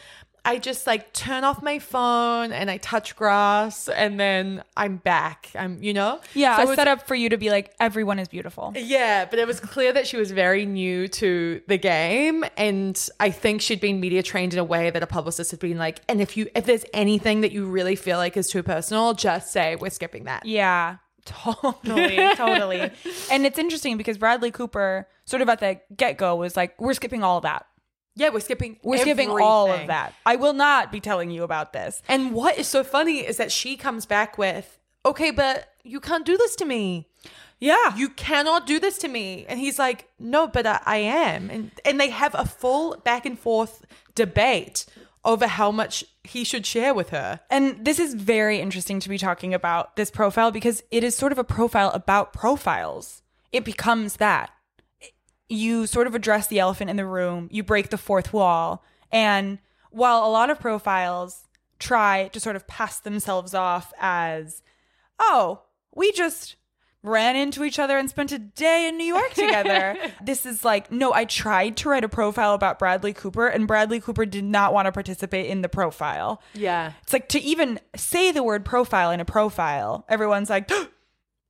Speaker 3: I just like turn off my phone and I touch grass and then I'm back. I'm, you know?
Speaker 1: Yeah,
Speaker 3: So
Speaker 1: I
Speaker 3: it's-
Speaker 1: set up for you to be like, everyone is beautiful.
Speaker 3: yeah, but it was clear that she was very new to the game, and I think she'd been media trained in a way that a publicist had been like, and if you if there's anything that you really feel like is too personal, just say we're skipping that.
Speaker 1: Yeah, *laughs* totally, totally. And it's interesting because Bradley Cooper, sort of at the get go, was like, we're skipping all of that.
Speaker 3: Yeah, we're skipping.
Speaker 1: We're skipping all of that. I will not be telling you about this.
Speaker 3: And what is so funny is that she comes back with, "Okay, but you can't do this to me.
Speaker 1: Yeah.
Speaker 3: You cannot do this to me." And he's like, "No, but I, I am." And and they have a full back and forth debate over how much he should share with her.
Speaker 1: And this is very interesting to be talking about this profile because it is sort of a profile about profiles. It becomes that. You sort of address the elephant in the room, you break the fourth wall. And while a lot of profiles try to sort of pass themselves off as, oh, we just ran into each other and spent a day in New York together. *laughs* this is like, no, I tried to write a profile about Bradley Cooper, and Bradley Cooper did not want to participate in the profile.
Speaker 3: Yeah.
Speaker 1: It's like to even say the word profile in a profile, everyone's like, *gasps* oh,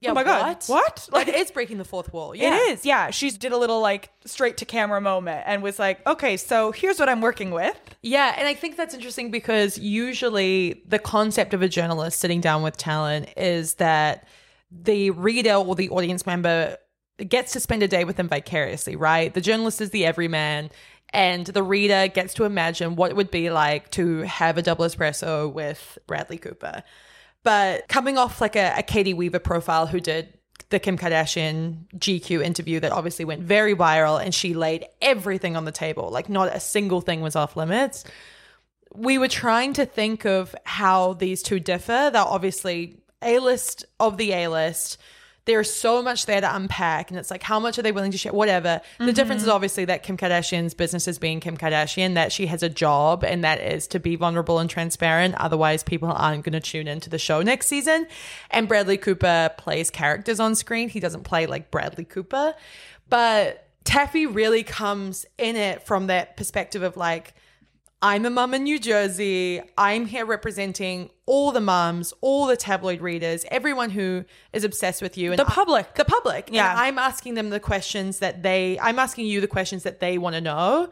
Speaker 1: Oh
Speaker 3: yeah,
Speaker 1: oh my god,
Speaker 3: what?
Speaker 1: what? *laughs*
Speaker 3: Like it is breaking the fourth wall. Yeah.
Speaker 1: It is, yeah. She did a little like straight to camera moment and was like, okay, so here's what I'm working with.
Speaker 3: Yeah, and I think that's interesting because usually the concept of a journalist sitting down with talent is that the reader or the audience member gets to spend a day with them vicariously, right? The journalist is the everyman, and the reader gets to imagine what it would be like to have a double espresso with Bradley Cooper. But coming off like a, a Katie Weaver profile who did the Kim Kardashian GQ interview that obviously went very viral and she laid everything on the table, like not a single thing was off limits. We were trying to think of how these two differ. They're obviously A list of the A list. There's so much there to unpack, and it's like, how much are they willing to share? Whatever. The mm-hmm. difference is obviously that Kim Kardashian's business is being Kim Kardashian, that she has a job, and that is to be vulnerable and transparent. Otherwise, people aren't going to tune into the show next season. And Bradley Cooper plays characters on screen. He doesn't play like Bradley Cooper. But Taffy really comes in it from that perspective of like, I'm a mum in New Jersey. I'm here representing all the mums, all the tabloid readers, everyone who is obsessed with you. And
Speaker 1: The public.
Speaker 3: I- the public. And
Speaker 1: Yeah.
Speaker 3: I'm asking them the questions that they, I'm asking you the questions that they want to know.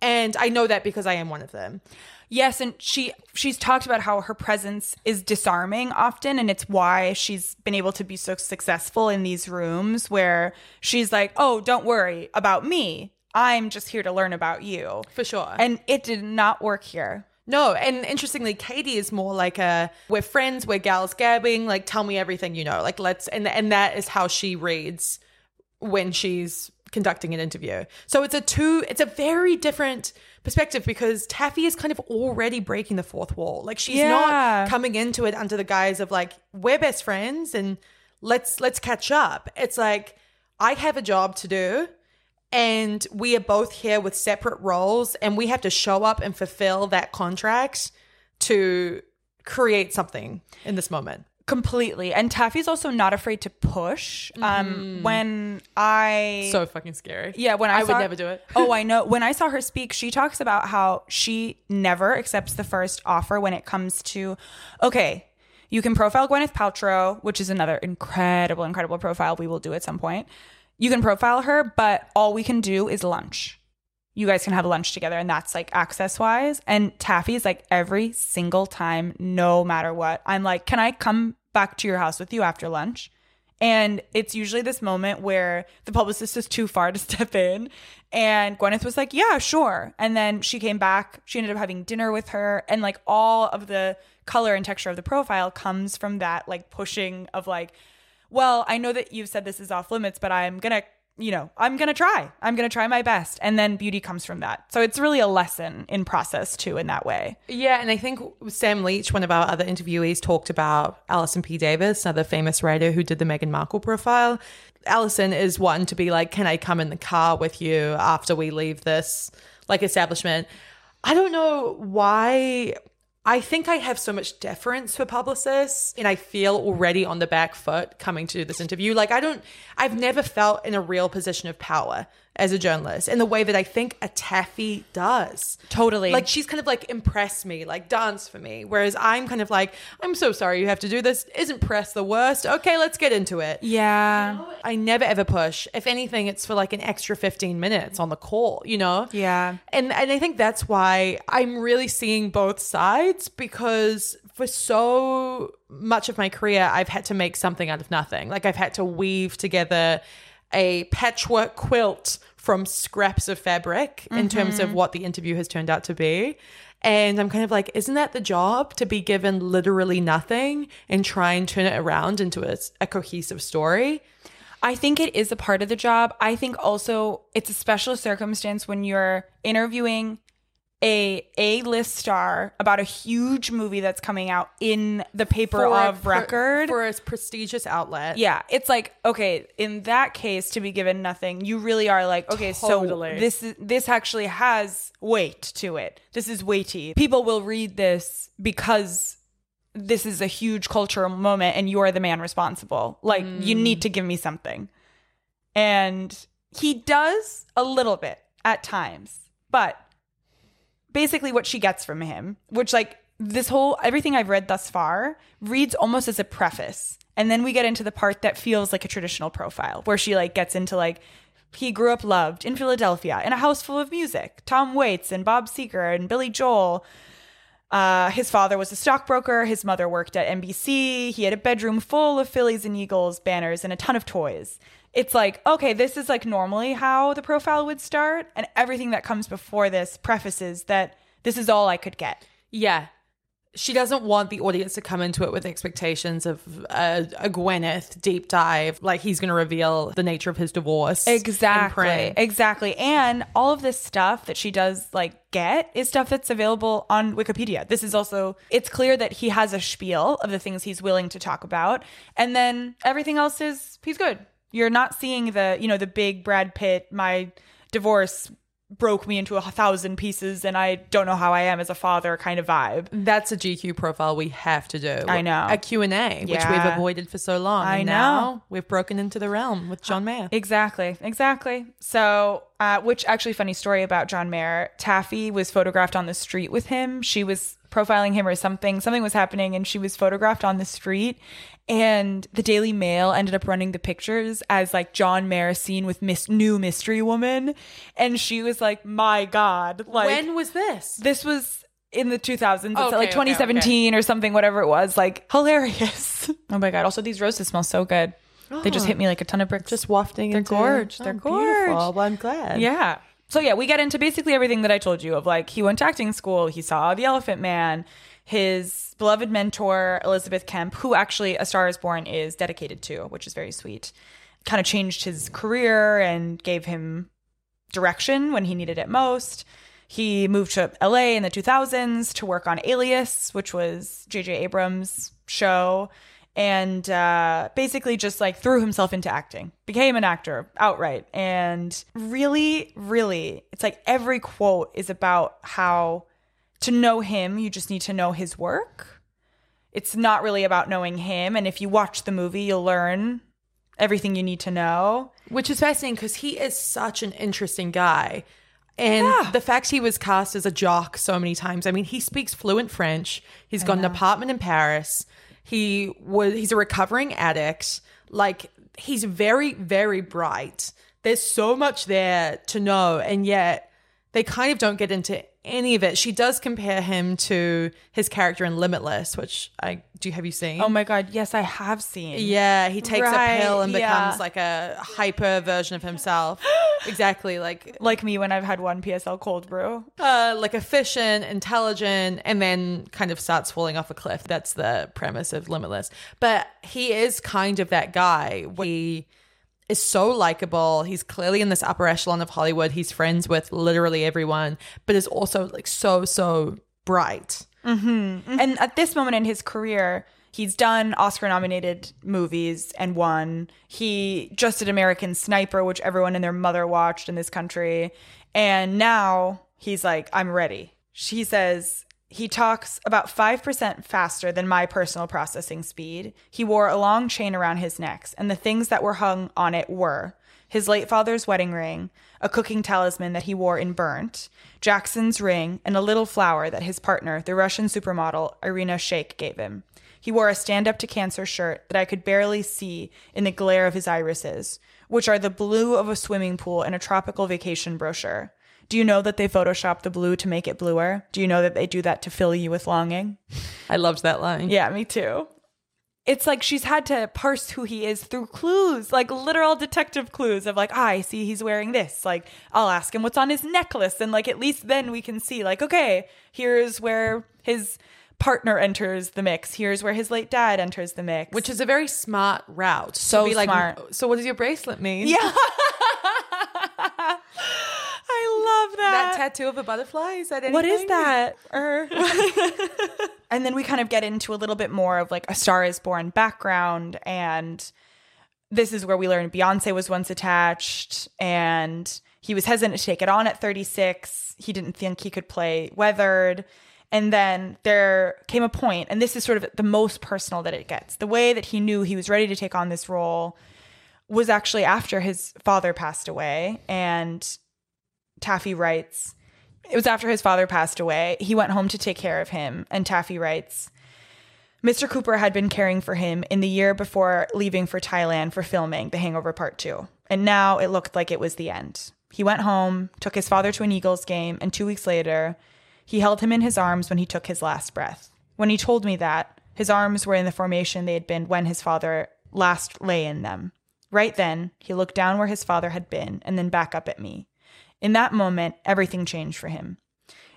Speaker 3: And I know that because I am one of them.
Speaker 1: Yes, and she she's talked about how her presence is disarming often and it's why she's been able to be so successful in these rooms where she's like, "Oh, don't worry about me. I'm just here to learn about you."
Speaker 3: For sure.
Speaker 1: And it did not work here.
Speaker 3: No, and interestingly, Katie is more like a we're friends, we're gals gabbing, like tell me everything you know. Like let's and and that is how she reads when she's conducting an interview. So it's a two it's a very different perspective because Taffy is kind of already breaking the fourth wall. Like she's
Speaker 1: Yeah.
Speaker 3: not coming into it under the guise of like we're best friends and let's let's catch up. It's like I have a job to do and we are both here with separate roles and we have to show up and fulfill that contract to create something in this moment.
Speaker 1: Completely. And Taffy's also not afraid to push. Um when I
Speaker 3: So fucking scary.
Speaker 1: Yeah, when I,
Speaker 3: I would never do it. *laughs*
Speaker 1: oh, I know. When I saw her speak, she talks about how she never accepts the first offer when it comes to, okay, you can profile Gwyneth Paltrow, which is another incredible, incredible profile we will do at some point. You can profile her, but all we can do is lunch. You guys can have lunch together, and that's like access wise. And Taffy's like every single time, no matter what, I'm like, can I come back to your house with you after lunch? And it's usually this moment where the publicist is too far *laughs* to step in. And Gwyneth was like, yeah, sure. And then she came back. She ended up having dinner with her. And like all of the color and texture of the profile comes from that like pushing of like, well, I know that you've said this is off limits, but I'm going to, you know, I'm going to try. I'm going to try my best. And then beauty comes from that. So it's really a lesson in process too, in that way.
Speaker 3: Yeah, and I think Sam Leach, one of our other interviewees, talked about Allison P. Davis, another famous writer who did the Meghan Markle profile. Allison is one to be like, Can I come in the car with you after we leave this like establishment? I don't know why. I think I have so much deference for publicists and I feel already on the back foot coming to this interview. Like, I don't, I've never felt in a real position of power as a journalist in the way that I think a Taffy does.
Speaker 1: Totally.
Speaker 3: Like, she's kind of like impress me, like dance for me. Whereas I'm kind of like, I'm so sorry you have to do this. Isn't press the worst? Okay, let's get into it.
Speaker 1: Yeah.
Speaker 3: I never ever push. If anything, it's for like an extra 15 minutes on the call, you know?
Speaker 1: Yeah.
Speaker 3: And and I think that's why I'm really seeing both sides because for so much of my career I've had to make something out of nothing. Like I've had to weave together a patchwork quilt from scraps of fabric in terms of mm-hmm. what the interview has turned out to be. And I'm kind of like, isn't that the job to be given literally nothing and try and turn it around into a, a cohesive story?
Speaker 1: I think it is a part of the job. I think also it's a special circumstance when you're interviewing a A-list star about a huge movie that's coming out in the paper
Speaker 3: For
Speaker 1: of
Speaker 3: pre-
Speaker 1: record.
Speaker 3: for a prestigious outlet.
Speaker 1: yeah, it's like okay, in that case to be given nothing, you really are like okay,
Speaker 3: Totally.
Speaker 1: so this is this actually has weight to it. This is weighty. People will read this because this is a huge cultural moment and you're the man responsible. Like you need to give me something. And he does a little bit at times, but basically what she gets from him, which like this whole everything I've read thus far reads almost as a preface. And then we get into the part that feels like a traditional profile where she like gets into like he grew up loved in Philadelphia in a house full of music. Tom Waits and Bob Seger and Billy Joel. Uh, his father was a stockbroker. His mother worked at NBC. He had a bedroom full of Phillies and Eagles banners and a ton of toys. It's like, okay, this is like normally how the profile would start. And everything that comes before this prefaces that this is all I could get.
Speaker 3: Yeah. She doesn't want the audience to come into it with expectations of a, a Gwyneth deep dive, like he's going to reveal the nature of his divorce.
Speaker 1: Exactly. Exactly. And all of this stuff that she does like get is stuff that's available on Wikipedia. This is also it's clear that he has a spiel of the things he's willing to talk about. And then everything else is he's good. You're not seeing the, you know, the big Brad Pitt, my divorce broke me into a thousand pieces and I don't know how I am as a father kind of vibe.
Speaker 3: That's a GQ profile we have to do.
Speaker 1: I know.
Speaker 3: A Q&A, which we've avoided for so long.
Speaker 1: I
Speaker 3: and
Speaker 1: know.
Speaker 3: now we've broken into the realm with John Mayer.
Speaker 1: Exactly, exactly. So, uh, which actually funny story about John Mayer. Taffy was photographed on the street with him. She was profiling him or something. Something was happening, and she was photographed on the street. And the Daily Mail ended up running the pictures as like John seen with Miss New Mystery Woman, and she was like, "My God!" Like
Speaker 3: when was this?
Speaker 1: this was in the 2000s it's
Speaker 3: Okay,
Speaker 1: like
Speaker 3: okay,
Speaker 1: 2017 or something whatever it was like hilarious *laughs* oh my god also these roses smell so good they just hit me like a ton of bricks
Speaker 3: Just wafting
Speaker 1: They're
Speaker 3: into-
Speaker 1: gorge.
Speaker 3: Oh,
Speaker 1: They're
Speaker 3: beautiful.
Speaker 1: gorge.
Speaker 3: Well, I'm glad.
Speaker 1: yeah so yeah we get into basically everything that i told you of like he went to acting school he saw the elephant man his beloved mentor elizabeth kemp who actually a star is born is dedicated to which is very sweet kind of changed his career and gave him direction when he needed it most. He moved to LA in the 2000s to work on Alias, which was J.J. Abrams' show, and uh, basically just like threw himself into acting, became an actor outright. And really, really, it's like every quote is about how to know him, you just need to know his work. It's not really about knowing him. And if you watch the movie, you'll learn everything you need to know.
Speaker 3: Which is fascinating because he is such an interesting guy. And
Speaker 1: Yeah.
Speaker 3: the fact he was cast as a jock so many times. I mean, he speaks fluent French. He's got an apartment in Paris. He was he's a recovering addict. Like he's very, very bright. There's so much there to know, and yet they kind of don't get into any of it. She does compare him to his character in Limitless, which I do have you seen?
Speaker 1: Oh my God. Yes, I have seen.
Speaker 3: Yeah, he takes
Speaker 1: Right,
Speaker 3: a pill and
Speaker 1: yeah.
Speaker 3: becomes like a hyper version of himself. *gasps* exactly, like
Speaker 1: Like me when I've had one PSL cold brew.
Speaker 3: uh, like efficient, intelligent, and then kind of starts falling off a cliff. That's the premise of Limitless. But he is kind of that guy. He is so likable. He's clearly in this upper echelon of Hollywood. He's friends with literally everyone, but is also like so so bright. Mm-hmm, mm-hmm.
Speaker 1: And at this moment in his career, he's done Oscar nominated movies and won. He just did American Sniper, which everyone and their mother watched in this country. And now he's like, I'm ready. She says, he talks about 5% faster than my personal processing speed. He wore a long chain around his neck, and the things that were hung on it were his late father's wedding ring, a cooking talisman that he wore in burnt, Jackson's ring, and a little flower that his partner, the Russian supermodel Irina Shayk, gave him. He wore a stand up to cancer shirt that I could barely see in the glare of his irises, which are the blue of a swimming pool in a tropical vacation brochure. Do you know that they Photoshop the blue to make it bluer? Do you know that they do that to fill you with longing?
Speaker 3: I loved that line.
Speaker 1: Yeah, me too. It's like she's had to parse who he is through clues, like literal detective clues of like, ah, I see he's wearing this. Like, I'll ask him what's on his necklace. And like, at least then we can see, like, okay, here's where his partner enters the mix. Here's where his late dad enters the mix.
Speaker 3: Which is a very smart route.
Speaker 1: So
Speaker 3: like,
Speaker 1: smart.
Speaker 3: So what does your bracelet mean?
Speaker 1: yeah. *laughs* Love
Speaker 3: That tattoo of a butterfly is that anything?
Speaker 1: What is that? Er. *laughs* and then we kind of get into a little bit more of like a Star is Born background. And this is where we learn Beyonce was once attached and he was hesitant to take it on at 36. He didn't think he could play Weathered. And then there came a point, and this is sort of the most personal that it gets. The way that he knew he was ready to take on this role was actually after his father passed away. And Taffy writes, It was after his father passed away. He went home to take care of him, and Taffy writes Mr. Cooper had been caring for him in the year before leaving for Thailand for filming The Hangover Part 2, and now it looked like it was the end. He went home, took his father to an Eagles game, and two weeks later, he held him in his arms when he took his last breath. When he told me that, his arms were in the formation they had been when his father last lay in them. Right then, he looked down where his father had been and then back up at me. In that moment, everything changed for him.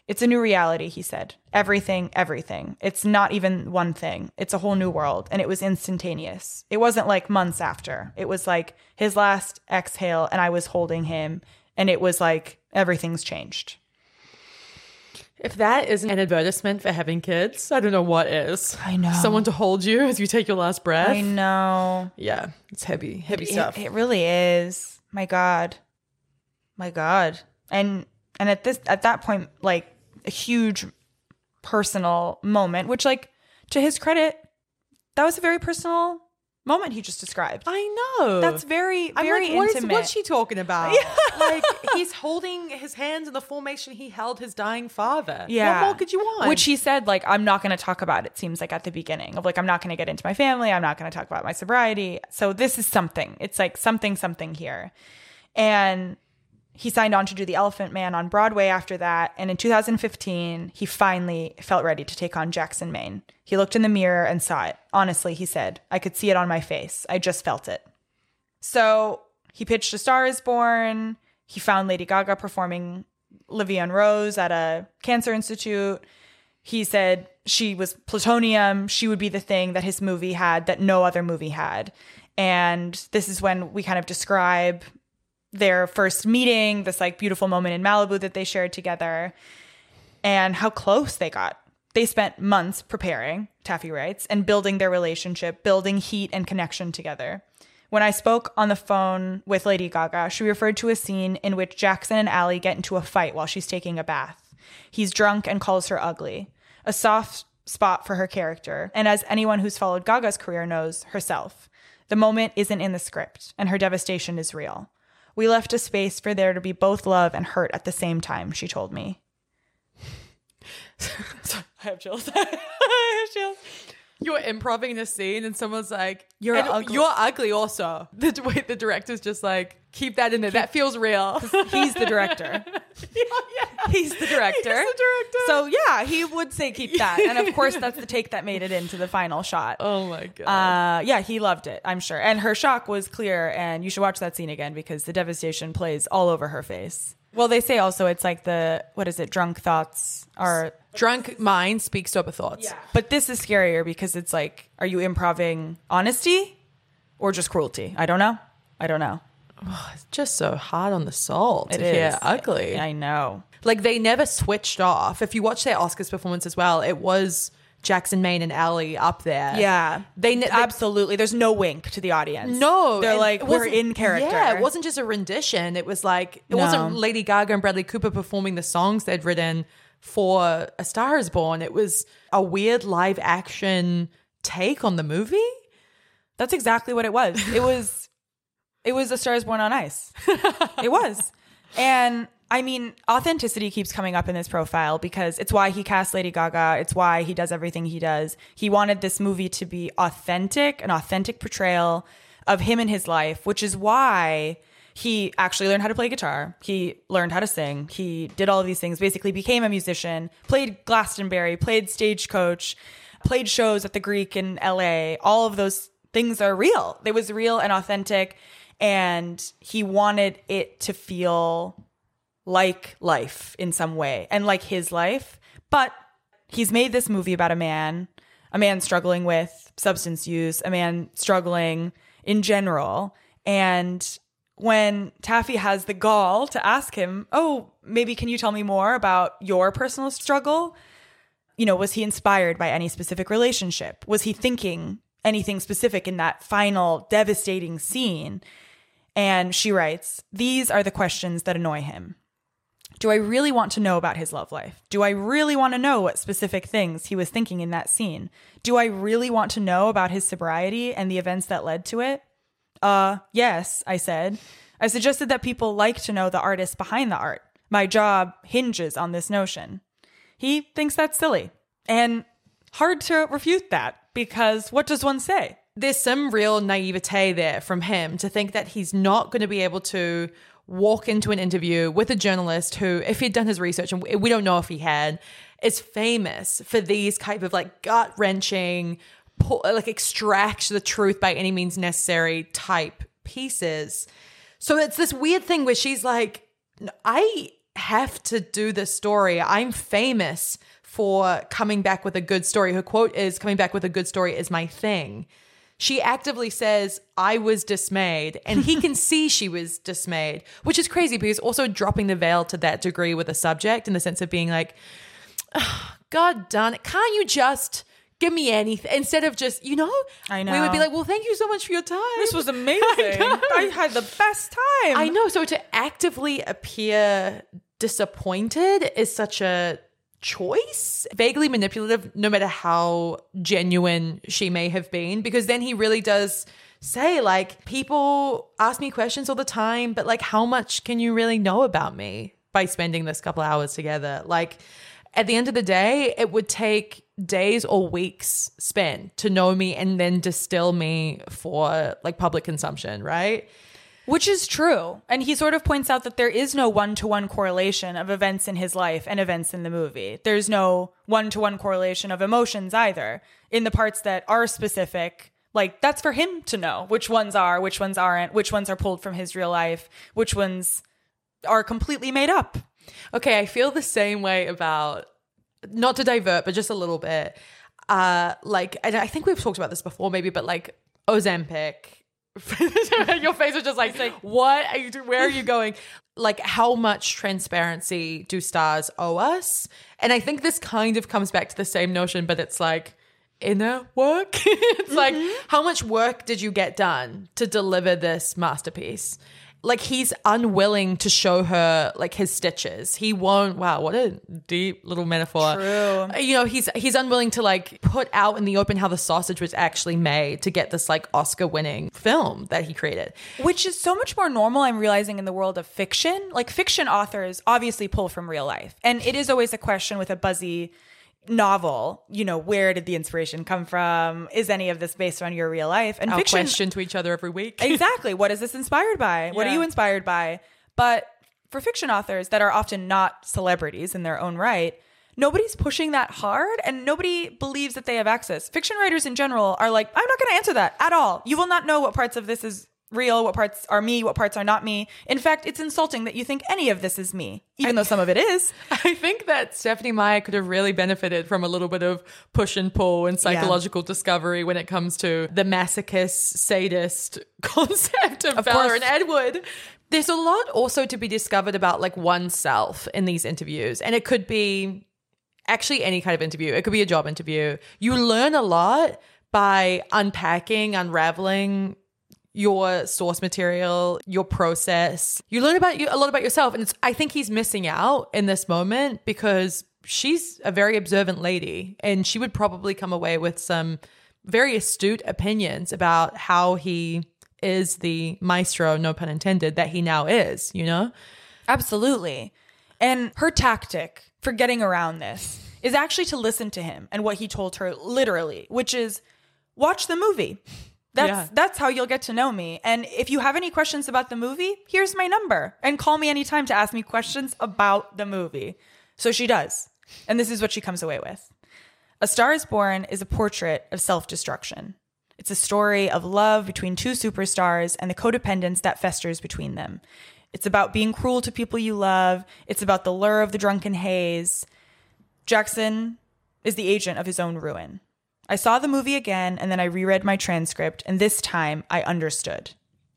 Speaker 1: It's a new reality, he said. Everything, everything. It's not even one thing. It's a whole new world. And it was instantaneous. It wasn't like months after. It was like his last exhale, and I was holding him, and it was like everything's changed.
Speaker 3: If that isn't an advertisement for having kids, I don't know what is.
Speaker 1: I know.
Speaker 3: Someone to hold you as you take your last breath.
Speaker 1: I know.
Speaker 3: Yeah, it's heavy, heavy
Speaker 1: It,
Speaker 3: stuff.
Speaker 1: it really is. My God. My God. And and at this at that point, like a huge personal moment, which like to his credit, that was a very personal moment he just described.
Speaker 3: I know.
Speaker 1: That's very,
Speaker 3: I'm
Speaker 1: very
Speaker 3: like, what is-
Speaker 1: intimate.
Speaker 3: what's she talking about? *laughs* like he's holding his hands in the formation he held his dying father.
Speaker 1: yeah.
Speaker 3: What more could you want?
Speaker 1: Which he said, like, I'm not going to talk about it, seems like at the beginning of like, I'm not going to get into my family. I'm not going to talk about my sobriety. So this is something. It's like something, something here. And he signed on to do The Elephant Man on Broadway after that. And in 2015, he finally felt ready to take on Jackson Maine. He looked in the mirror and saw it. Honestly, he said, I could see it on my face. I just felt it. So he pitched A Star is Born. He found Lady Gaga performing La Vie en Rose at a cancer institute. He said she was plutonium. She would be the thing that his movie had that no other movie had. And this is when we kind of describe their first meeting, this like beautiful moment in Malibu that they shared together, and how close they got. They spent months preparing, Taffy writes, and building their relationship, building heat and connection together. When I spoke on the phone with Lady Gaga, she referred to a scene in which Jackson and Ally get into a fight while she's taking a bath. He's drunk and calls her ugly, a soft spot for her character, and as anyone who's followed Gaga's career knows, herself. The moment isn't in the script, and her devastation is real. We left a space for there to be both love and hurt at the same time, she told me. *laughs* I have chills. *laughs* I have chills.
Speaker 3: you're improving a scene and someo's like,
Speaker 1: You're ugly.
Speaker 3: You're ugly also. *laughs* The way the director's just like, keep that in there. That feels real. *laughs*
Speaker 1: He's the director. *laughs*
Speaker 3: yeah.
Speaker 1: He's the director.
Speaker 3: He's the director.
Speaker 1: So yeah, he would say keep *laughs* that. And of course that's the take that made it into the final shot.
Speaker 3: Oh my god.
Speaker 1: Uh, yeah, he loved it, I'm sure. And her shock was clear, and you should watch that scene again because the devastation plays all over her face. Well, they say also it's like the, what is it, drunk thoughts are.
Speaker 3: Drunk mind speaks sober thoughts.
Speaker 1: But this is scarier because it's like, are you improving honesty or just cruelty? I don't know. I don't know.
Speaker 3: Oh, it's just so hard on the soul to
Speaker 1: It is
Speaker 3: hear ugly.
Speaker 1: I know.
Speaker 3: Like they never switched off. If you watch their Oscars performance as well, it was Jackson Maine and Ally up there.
Speaker 1: Yeah,
Speaker 3: They, they
Speaker 1: absolutely. There's no wink to the audience.
Speaker 3: No,
Speaker 1: they're like we're in character.
Speaker 3: Yeah, it wasn't just a rendition. It was like it
Speaker 1: No.
Speaker 3: wasn't Lady Gaga and Bradley Cooper performing the songs they'd written for A Star Is Born. It was a weird live action take on the movie.
Speaker 1: That's exactly what it was. It was, it was a Stars Born on Ice. *laughs* it was, and I mean, authenticity keeps coming up in this profile because it's why he cast Lady Gaga. It's why he does everything he does. He wanted this movie to be authentic, an authentic portrayal of him and his life, which is why he actually learned how to play guitar. He learned how to sing. He did all of these things, basically became a musician, played Glastonbury, played stagecoach, played shows at the Greek in LA. All of those things are real. It was real and authentic. And he wanted it to feel like life in some way and like his life. But he's made this movie about a man, a man struggling with substance use, a man struggling in general. And when Taffy has the gall to ask him, Oh, maybe can you tell me more about your personal struggle? You know, was he inspired by any specific relationship? Was he thinking anything specific in that final devastating scene? And she writes, These are the questions that annoy him. Do I really want to know about his love life? Do I really want to know what specific things he was thinking in that scene? Do I really want to know about his sobriety and the events that led to it? Uh, yes, I said. I suggested that people like to know the artist behind the art. My job hinges on this notion. He thinks that's silly and hard to refute that because what does one say?
Speaker 3: There's some real naivete there from him to think that he's not going to be able to walk into an interview with a journalist who, if he'd done his research, and we don't know if he had, is famous for these type of like gut wrenching, like extract the truth by any means necessary type pieces. So it's this weird thing where she's like, I have to do this story. I'm famous for coming back with a good story. Her quote is coming back with a good story is my thing. She actively says, I was dismayed. And he can see *laughs* she was dismayed, which is crazy because also dropping the veil to that degree with a subject in the sense of being like, oh, God darn it, can't you just give me anything instead of just you know?
Speaker 1: I know
Speaker 3: we would be like well thank you so much for your time.
Speaker 1: This was *laughs* amazing. I, I, had the best time.
Speaker 3: I know. So to actively appear disappointed is such a choice vaguely manipulative no matter how genuine she may have been because then he really does say like people ask me questions all the time but like how much can you really know about me by spending this couple hours together like at the end of the day, it would take days or weeks spent to know me and then distill me for like public consumption, right?
Speaker 1: Which is true. And he sort of points out that there is no one to one correlation of events in his life and events in the movie. There's no one to one correlation of emotions either. In the parts that are specific, like that's for him to know which ones are, which ones aren't, which ones are pulled from his real life, which ones are completely made up.
Speaker 3: Okay, I feel the same way about not to divert, but just a little bit. Uh like and I think we've talked about this before maybe, but like Ozempic. *laughs* Your face was just like, say, what are you doing? Where are you *laughs* going? Like, how much transparency do stars owe us? And I think this kind of comes back to the same notion, but it's like, inner work. *laughs* it's mm-hmm. like, how much work did you get done to deliver this masterpiece? Like he's unwilling to show her like his stitches. He won't. Wow, what a deep little metaphor.
Speaker 1: True.
Speaker 3: You know, he's he's unwilling to like put out in the open how the sausage was actually made to get this like Oscar-winning film that he created,
Speaker 1: which is so much more normal. I'm realizing in the world of fiction, like fiction authors obviously pull from real life, and it is always a question with a buzzy novel, you know, where did the inspiration come from? Is any of this based on your real life?
Speaker 3: And Our fiction question to each other every week. *laughs*
Speaker 1: exactly. What is this inspired by? What yeah. are you inspired by? But for fiction authors that are often not celebrities in their own right, nobody's pushing that hard and nobody believes that they have access. Fiction writers in general are like, I'm not going to answer that at all. You will not know what parts of this is real, what parts are me, what parts are not me. In fact, it's insulting that you think any of this is me, even I, though some of it is. *laughs*
Speaker 3: I think that Stephenie Meyer could have really benefited from a little bit of push and pull and psychological yeah. discovery when it comes to the masochist, sadist *laughs* concept of, of Bella course. and Edward. There's a lot also to be discovered about like oneself in these interviews, and it could be actually any kind of interview. It could be a job interview. You learn a lot by unpacking, unraveling your source material, your process. You learn about you a lot about yourself. And I think he's missing out in this moment because she's a very observant lady and she would probably come away with some very astute opinions about how he is the maestro, no pun intended, that he now is, you know?
Speaker 1: Absolutely. And her tactic for getting around this is actually to listen to him and what he told her literally, which is watch the movie. That's yeah. that's how you'll get to know me. And if you have any questions about the movie, here's my number and call me anytime to ask me questions about the movie. So she does. And this is what she comes away with. A Star is Born is a portrait of self-destruction. It's a story of love between two superstars and the codependence that festers between them. It's about being cruel to people you love. It's about the lure of the drunken haze. Jackson is the agent of his own ruin. I saw the movie again and then I reread my transcript, and this time I understood.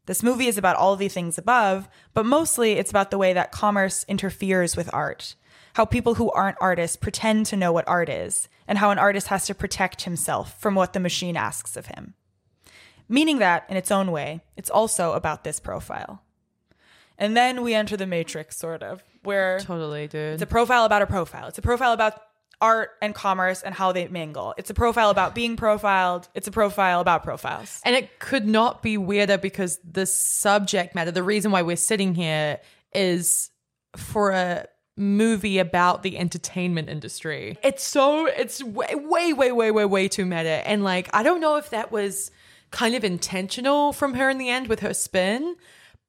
Speaker 1: This movie is about all the things above, but mostly it's about the way that commerce interferes with art. How people who aren't artists pretend to know what art is, and how an artist has to protect himself from what the machine asks of him. Meaning that, in its own way, it's also about this profile. And then we enter the matrix, sort of, where
Speaker 3: totally, dude.
Speaker 1: It's a profile about a profile. It's a profile about art and commerce and how they mingle. It's a profile about being profiled. It's a profile about profiles.
Speaker 3: And it could not be weirder because the subject matter, the reason why we're sitting here is for a movie about the entertainment industry. It's so it's way way way way way way too meta and like I don't know if that was kind of intentional from her in the end with her spin,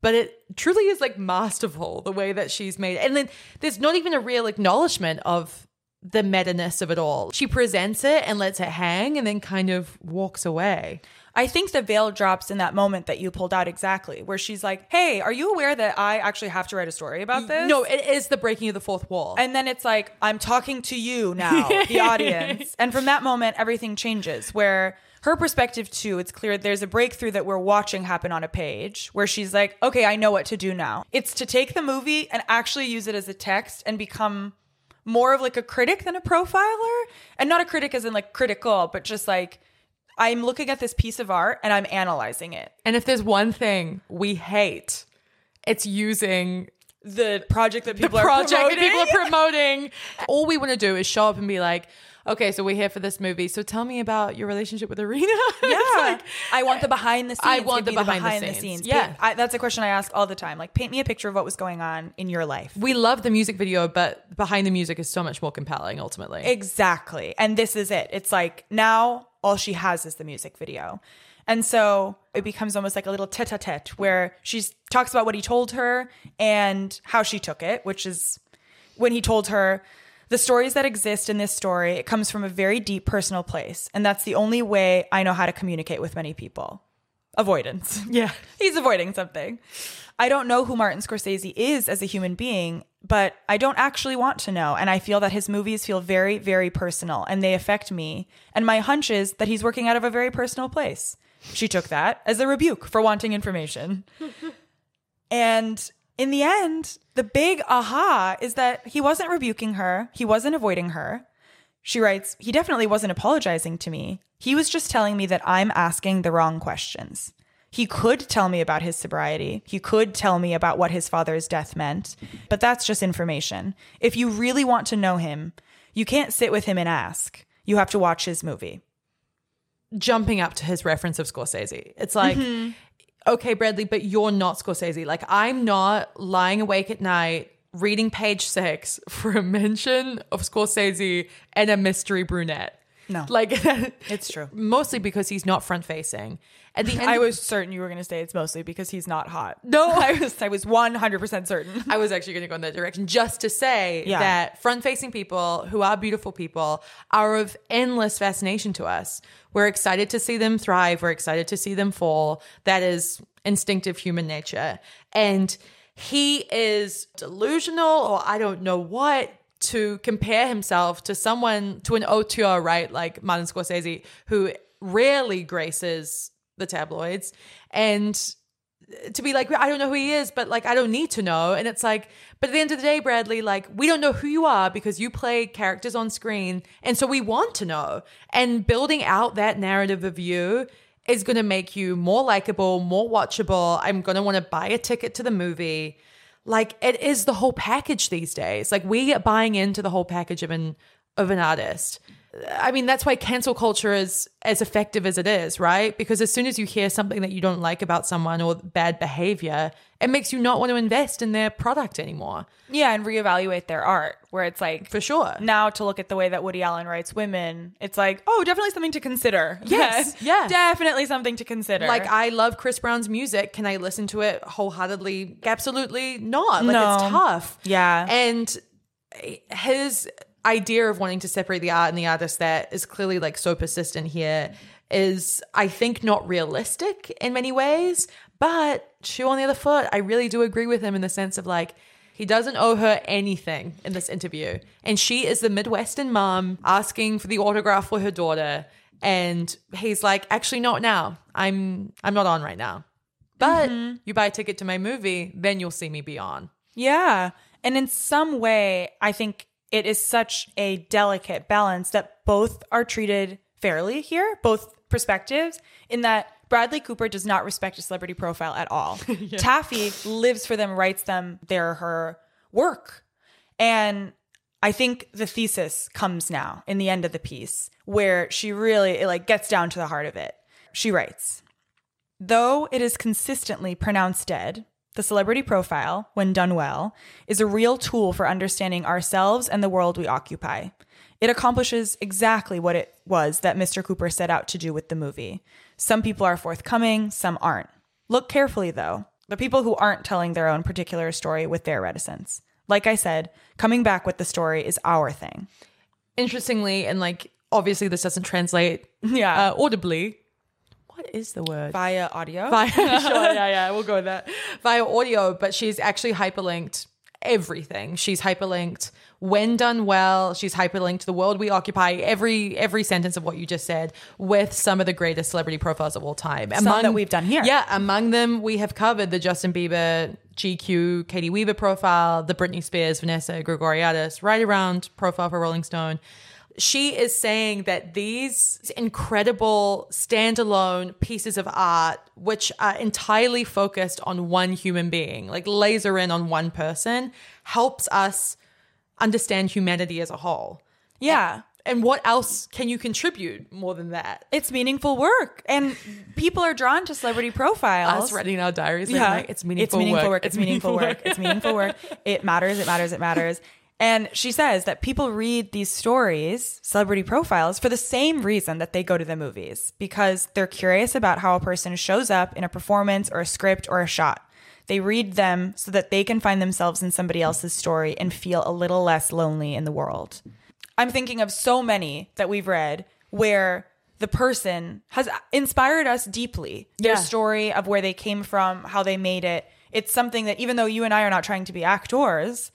Speaker 3: but it truly is like masterful the way that she's made it. And then there's not even a real acknowledgement of the meta-ness of it all. She presents it and lets it hang and then kind of walks away.
Speaker 1: I think the veil drops in that moment that you pulled out exactly, where she's like, Hey, are you aware that I actually have to write a story about this?
Speaker 3: No, it is the breaking of the fourth wall.
Speaker 1: And then it's like, I'm talking to you now, *laughs* the audience. And from that moment, everything changes where her perspective too, it's clear there's a breakthrough that we're watching happen on a page where she's like, okay, I know what to do now. It's to take the movie and actually use it as a text and become more of like a critic than a profiler. And not a critic as in like critical, but just like, I'm looking at this piece of art and I'm analyzing it.
Speaker 3: and if there's one thing we hate, it's using
Speaker 1: The project that
Speaker 3: the
Speaker 1: people
Speaker 3: project
Speaker 1: are
Speaker 3: that
Speaker 1: promoting.
Speaker 3: people are *laughs* promoting. All we want to do is show up and be like, okay, so we're here for this movie. So tell me about your relationship with Irina. *laughs*
Speaker 1: Yeah,
Speaker 3: like,
Speaker 1: I want the behind the *laughs* scenes.
Speaker 3: I want
Speaker 1: Give
Speaker 3: the behind the scenes.
Speaker 1: Yeah,
Speaker 3: Yeah.
Speaker 1: I, that's a question I ask all the time. Like, paint me a picture of what was going on in your life.
Speaker 3: we love the music video, but behind the music is so much more compelling ultimately.
Speaker 1: Exactly, and this is it. It's like now all she has is the music video, and so it becomes almost like a little tete-a-tete where she talks about what he told her and how she took it, which is when he told her the stories that exist in this story. It comes from a very deep personal place, and that's the only way I know how to communicate with many people. Avoidance. *laughs*
Speaker 3: yeah.
Speaker 1: He's avoiding something. I don't know who Martin Scorsese is as a human being, but I don't actually want to know. And I feel that his movies feel very, very personal and they affect me. And my hunch is that he's working out of a very personal place. She took that as a rebuke for wanting information. *laughs* and in the end, the big aha is that he wasn't rebuking her, he wasn't avoiding her. She writes, He definitely wasn't apologizing to me. He was just telling me that I'm asking the wrong questions. He could tell me about his sobriety. He could tell me about what his father's death meant, but that's just information. If you really want to know him, you can't sit with him and ask. You have to watch his movie.
Speaker 3: Jumping up to his reference of Scorsese. It's like,
Speaker 1: Mm-hmm.
Speaker 3: Okay, Bradley, but you're not Scorsese. Like, I'm not lying awake at night reading page six *laughs* for a mention of Scorsese and a mystery brunette.
Speaker 1: No.
Speaker 3: Like, *laughs*
Speaker 1: It's true.
Speaker 3: mostly because he's not front facing. At the end,
Speaker 1: I was certain you were going to say it's mostly because he's not hot.
Speaker 3: No. *laughs*
Speaker 1: I was I was 100% certain.
Speaker 3: I was actually going to go in that direction just to say
Speaker 1: Yeah.
Speaker 3: that front facing people who are beautiful people are of endless fascination to us. We're excited to see them thrive. We're excited to see them fall. That is instinctive human nature. And he is delusional or I don't know what to compare himself to someone, to an auteur, right? Like Martin Scorsese, who rarely graces the tabloids. And to be like, I don't know who he is, but like, I don't need to know. And it's like, but at the end of the day, Bradley, like, we don't know who you are because you play characters on screen. And so we want to know. And building out that narrative of you is going to make you more likable, more watchable. I'm going to want to buy a ticket to the movie. Like, it is the whole package these days. Like, we are buying into the whole package of an, of an artist. I mean, that's why cancel culture is as effective as it is, right? Because as soon as you hear something that you don't like about someone or bad behavior, it makes you not want to invest in their product anymore.
Speaker 1: Yeah, and reevaluate their art, where it's like
Speaker 3: For sure.
Speaker 1: now to look at the way that Woody Allen writes women, it's like, oh, definitely something to consider. *laughs*
Speaker 3: Yes, yeah.
Speaker 1: definitely something to consider.
Speaker 3: Like I love Chris Brown's music. Can I listen to it wholeheartedly? Absolutely not. Like
Speaker 1: No.
Speaker 3: it's tough.
Speaker 1: Yeah.
Speaker 3: And his idea of wanting to separate the art and the artist that is clearly like so persistent here is I think not realistic in many ways, but shoe on the other foot, I really do agree with him in the sense of like he doesn't owe her anything in this interview. And she is the Midwestern mom asking for the autograph for her daughter. And he's like, actually not now. I'm I'm not on right now. But mm-hmm. you buy a ticket to my movie, then you'll see me be on.
Speaker 1: Yeah. And in some way, I think it is such a delicate balance that both are treated fairly here, both perspectives, in that Bradley Cooper does not respect a celebrity profile at all. *laughs* Taffy lives for them, writes them, they're her work. And I think the thesis comes now in the end of the piece where she really it like gets down to the heart of it. She writes, Though it is consistently pronounced dead, the celebrity profile, when done well, is a real tool for understanding ourselves and the world we occupy. It accomplishes exactly what it was that Mr. Cooper set out to do with the movie. Some people are forthcoming, some aren't. Look carefully, though. The people who aren't telling their own particular story with their reticence. Like I said, coming back with the story is our thing.
Speaker 3: Interestingly, and like obviously this doesn't translate
Speaker 1: Yeah.
Speaker 3: uh, audibly. What is the word?
Speaker 1: Via audio.
Speaker 3: Via, *laughs* *laughs* sure, yeah, yeah, we'll go with that. Via audio, but she's actually hyperlinked everything. She's hyperlinked when done well. She's hyperlinked the world we occupy. Every every sentence of what you just said with some of the greatest celebrity profiles of all time.
Speaker 1: Some that we've done here.
Speaker 3: Yeah, among them we have covered the Justin Bieber, GQ, Caity Weaver profile, the Britney Spears, Vanessa Grigoriadis, right around profile for Rolling Stone she is saying that these incredible standalone pieces of art, which are entirely focused on one human being, like laser in on one person, helps us understand humanity as a whole.
Speaker 1: yeah.
Speaker 3: And what else can you contribute more than that?
Speaker 1: It's meaningful work. And people are drawn to celebrity profiles.
Speaker 3: Us writing our diaries,
Speaker 1: yeah.
Speaker 3: like, it's meaningful,
Speaker 1: It's meaningful
Speaker 3: work.
Speaker 1: work. It's meaningful work. It's meaningful work. It matters. It matters. It matters. And she says that people read these stories, celebrity profiles, for the same reason that they go to the movies, because they're curious about how a person shows up in a performance or a script or a shot. They read them so that they can find themselves in somebody else's story and feel a little less lonely in the world. I'm thinking of so many that we've read where the person has inspired us deeply. Their
Speaker 3: Yeah.
Speaker 1: story of where they came from, how they made it. It's something that even though you and I are not trying to be actors,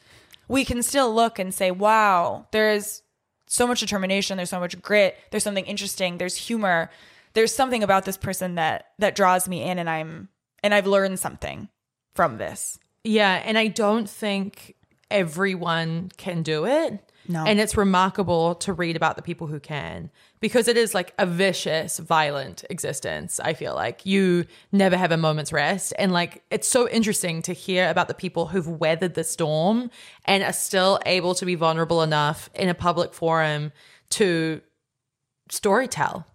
Speaker 1: we can still look and say, wow, there's so much determination, there's so much grit, there's something interesting, there's humor. There's something about this person that that draws me in and I'm and I've learned something from this.
Speaker 3: Yeah, and I don't think everyone can do it.
Speaker 1: No.
Speaker 3: And it's remarkable to read about the people who can because it is like a vicious, violent existence. I feel like you never have a moment's rest. And like it's so interesting to hear about the people who've weathered the storm and are still able to be vulnerable enough in a public forum to storytell.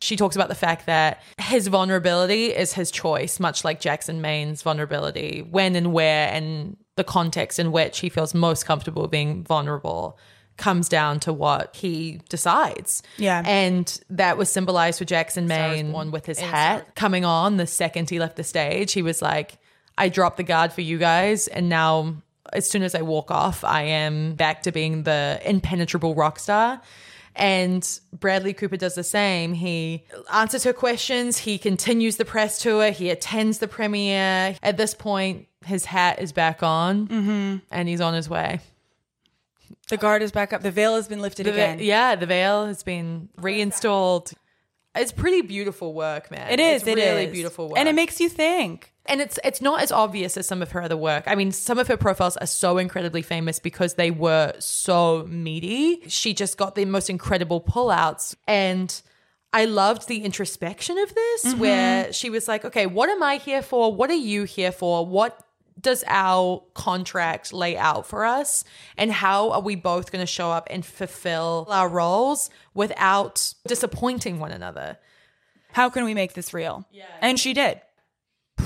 Speaker 3: She talks about the fact that his vulnerability is his choice, much like Jackson Maine's vulnerability, when and where and the context in which he feels most comfortable being vulnerable comes down to what he decides.
Speaker 1: Yeah.
Speaker 3: And that was symbolized with Jackson Maine one with his hat coming on the second he left the stage. He was like, I dropped the guard for you guys and now as soon as I walk off, I am back to being the impenetrable rock star. And Bradley Cooper does the same. He answers her questions. He continues the press tour. He attends the premiere. At this point, his hat is back on mm-hmm. and he's on his way.
Speaker 1: The guard is back up. The veil has been lifted
Speaker 3: The
Speaker 1: again.
Speaker 3: yeah, the veil has been reinstalled. It's pretty beautiful work, man.
Speaker 1: It is.
Speaker 3: It's
Speaker 1: It
Speaker 3: really
Speaker 1: is.
Speaker 3: beautiful work.
Speaker 1: and it makes you think.
Speaker 3: and it's it's not as obvious as some of her other work. I mean, some of her profiles are so incredibly famous because they were so meaty. She just got the most incredible pullouts and I loved the introspection of this mm-hmm. where she was like, "Okay, what am I here for? What are you here for? What does our contract lay out for us? And how are we both going to show up and fulfill our roles without disappointing one another?"
Speaker 1: How can we make this real? Yeah. And she did. *sighs*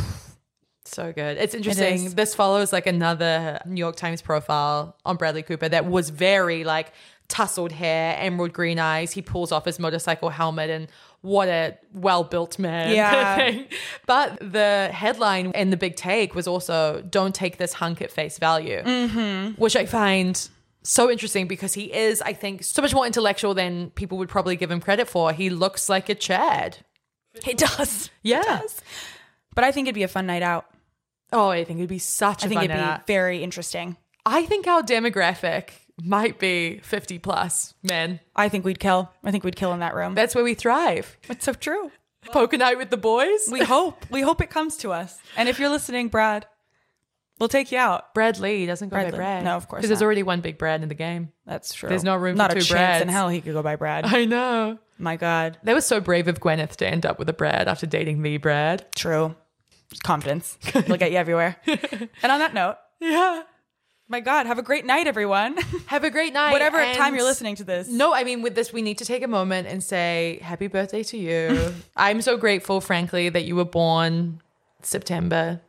Speaker 3: So good. It's interesting.
Speaker 1: is.
Speaker 3: This follows like another New York Times profile on Bradley Cooper that was very like tousled hair, emerald green eyes. He pulls off his motorcycle helmet and what a well built man.
Speaker 1: Yeah.
Speaker 3: thing. *laughs* But the headline and the big take was also don't take this hunk at face value, mm-hmm. which I find so interesting because he is, I think, so much more intellectual than people would probably give him credit for. He looks like a Chad.
Speaker 1: He does. *laughs*
Speaker 3: Yeah.
Speaker 1: He does. But I think it'd be a fun night out.
Speaker 3: Oh, I think it'd be such a
Speaker 1: I think it'd be
Speaker 3: out.
Speaker 1: very interesting.
Speaker 3: I think our demographic might be 50 plus men.
Speaker 1: I think we'd kill. I think we'd kill in that room.
Speaker 3: That's where we thrive.
Speaker 1: It's so true.
Speaker 3: Poker night with the boys.
Speaker 1: We hope. We hope it comes to us. And if you're listening, Brad, we'll take you out.
Speaker 3: Brad Lee doesn't go
Speaker 1: Brad
Speaker 3: by
Speaker 1: Lee.
Speaker 3: Brad.
Speaker 1: No, of course
Speaker 3: Because there's already one big Brad in the game.
Speaker 1: That's true.
Speaker 3: There's no room
Speaker 1: Not
Speaker 3: for
Speaker 1: a
Speaker 3: two
Speaker 1: chance in hell he could go by Brad.
Speaker 3: I know.
Speaker 1: My God.
Speaker 3: That was so brave of Gwyneth to end up with a Brad after dating the Brad.
Speaker 1: True. Confidence. It'll get you everywhere. *laughs* and on that note,
Speaker 3: Yeah.
Speaker 1: My God, have a great night, everyone. *laughs*
Speaker 3: Have a great night.
Speaker 1: Whatever
Speaker 3: and-
Speaker 1: time you're listening to this.
Speaker 3: No, I mean, with this, we need to take a moment and say happy birthday to you. *laughs* I'm so grateful, frankly, that you were born September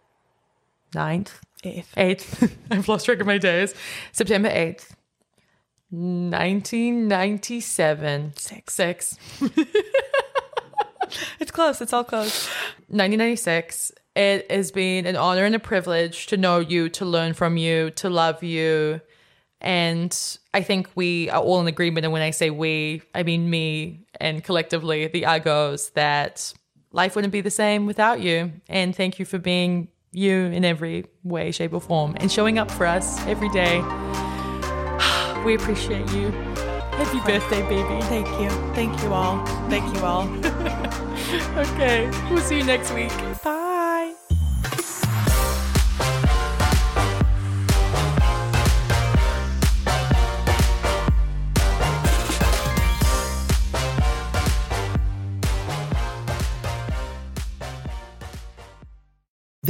Speaker 3: 9th,
Speaker 1: Eighth.
Speaker 3: 8th. *laughs* I've lost track of my days. September 8th, 1997.
Speaker 1: Six.
Speaker 3: Six.
Speaker 1: It's close. It's all close.
Speaker 3: 1996. It has been an honor and a privilege to know you, to learn from you, to love you. And I think we are all in agreement. And when I say we, I mean me and collectively the Argos, that life wouldn't be the same without you. And thank you for being you in every way, shape, or form and showing up for us every day. *sighs* We appreciate you. Happy birthday, baby.
Speaker 1: Thank you. Thank you all. Thank you all. *laughs*
Speaker 3: Okay, we'll see you next week.
Speaker 1: Bye.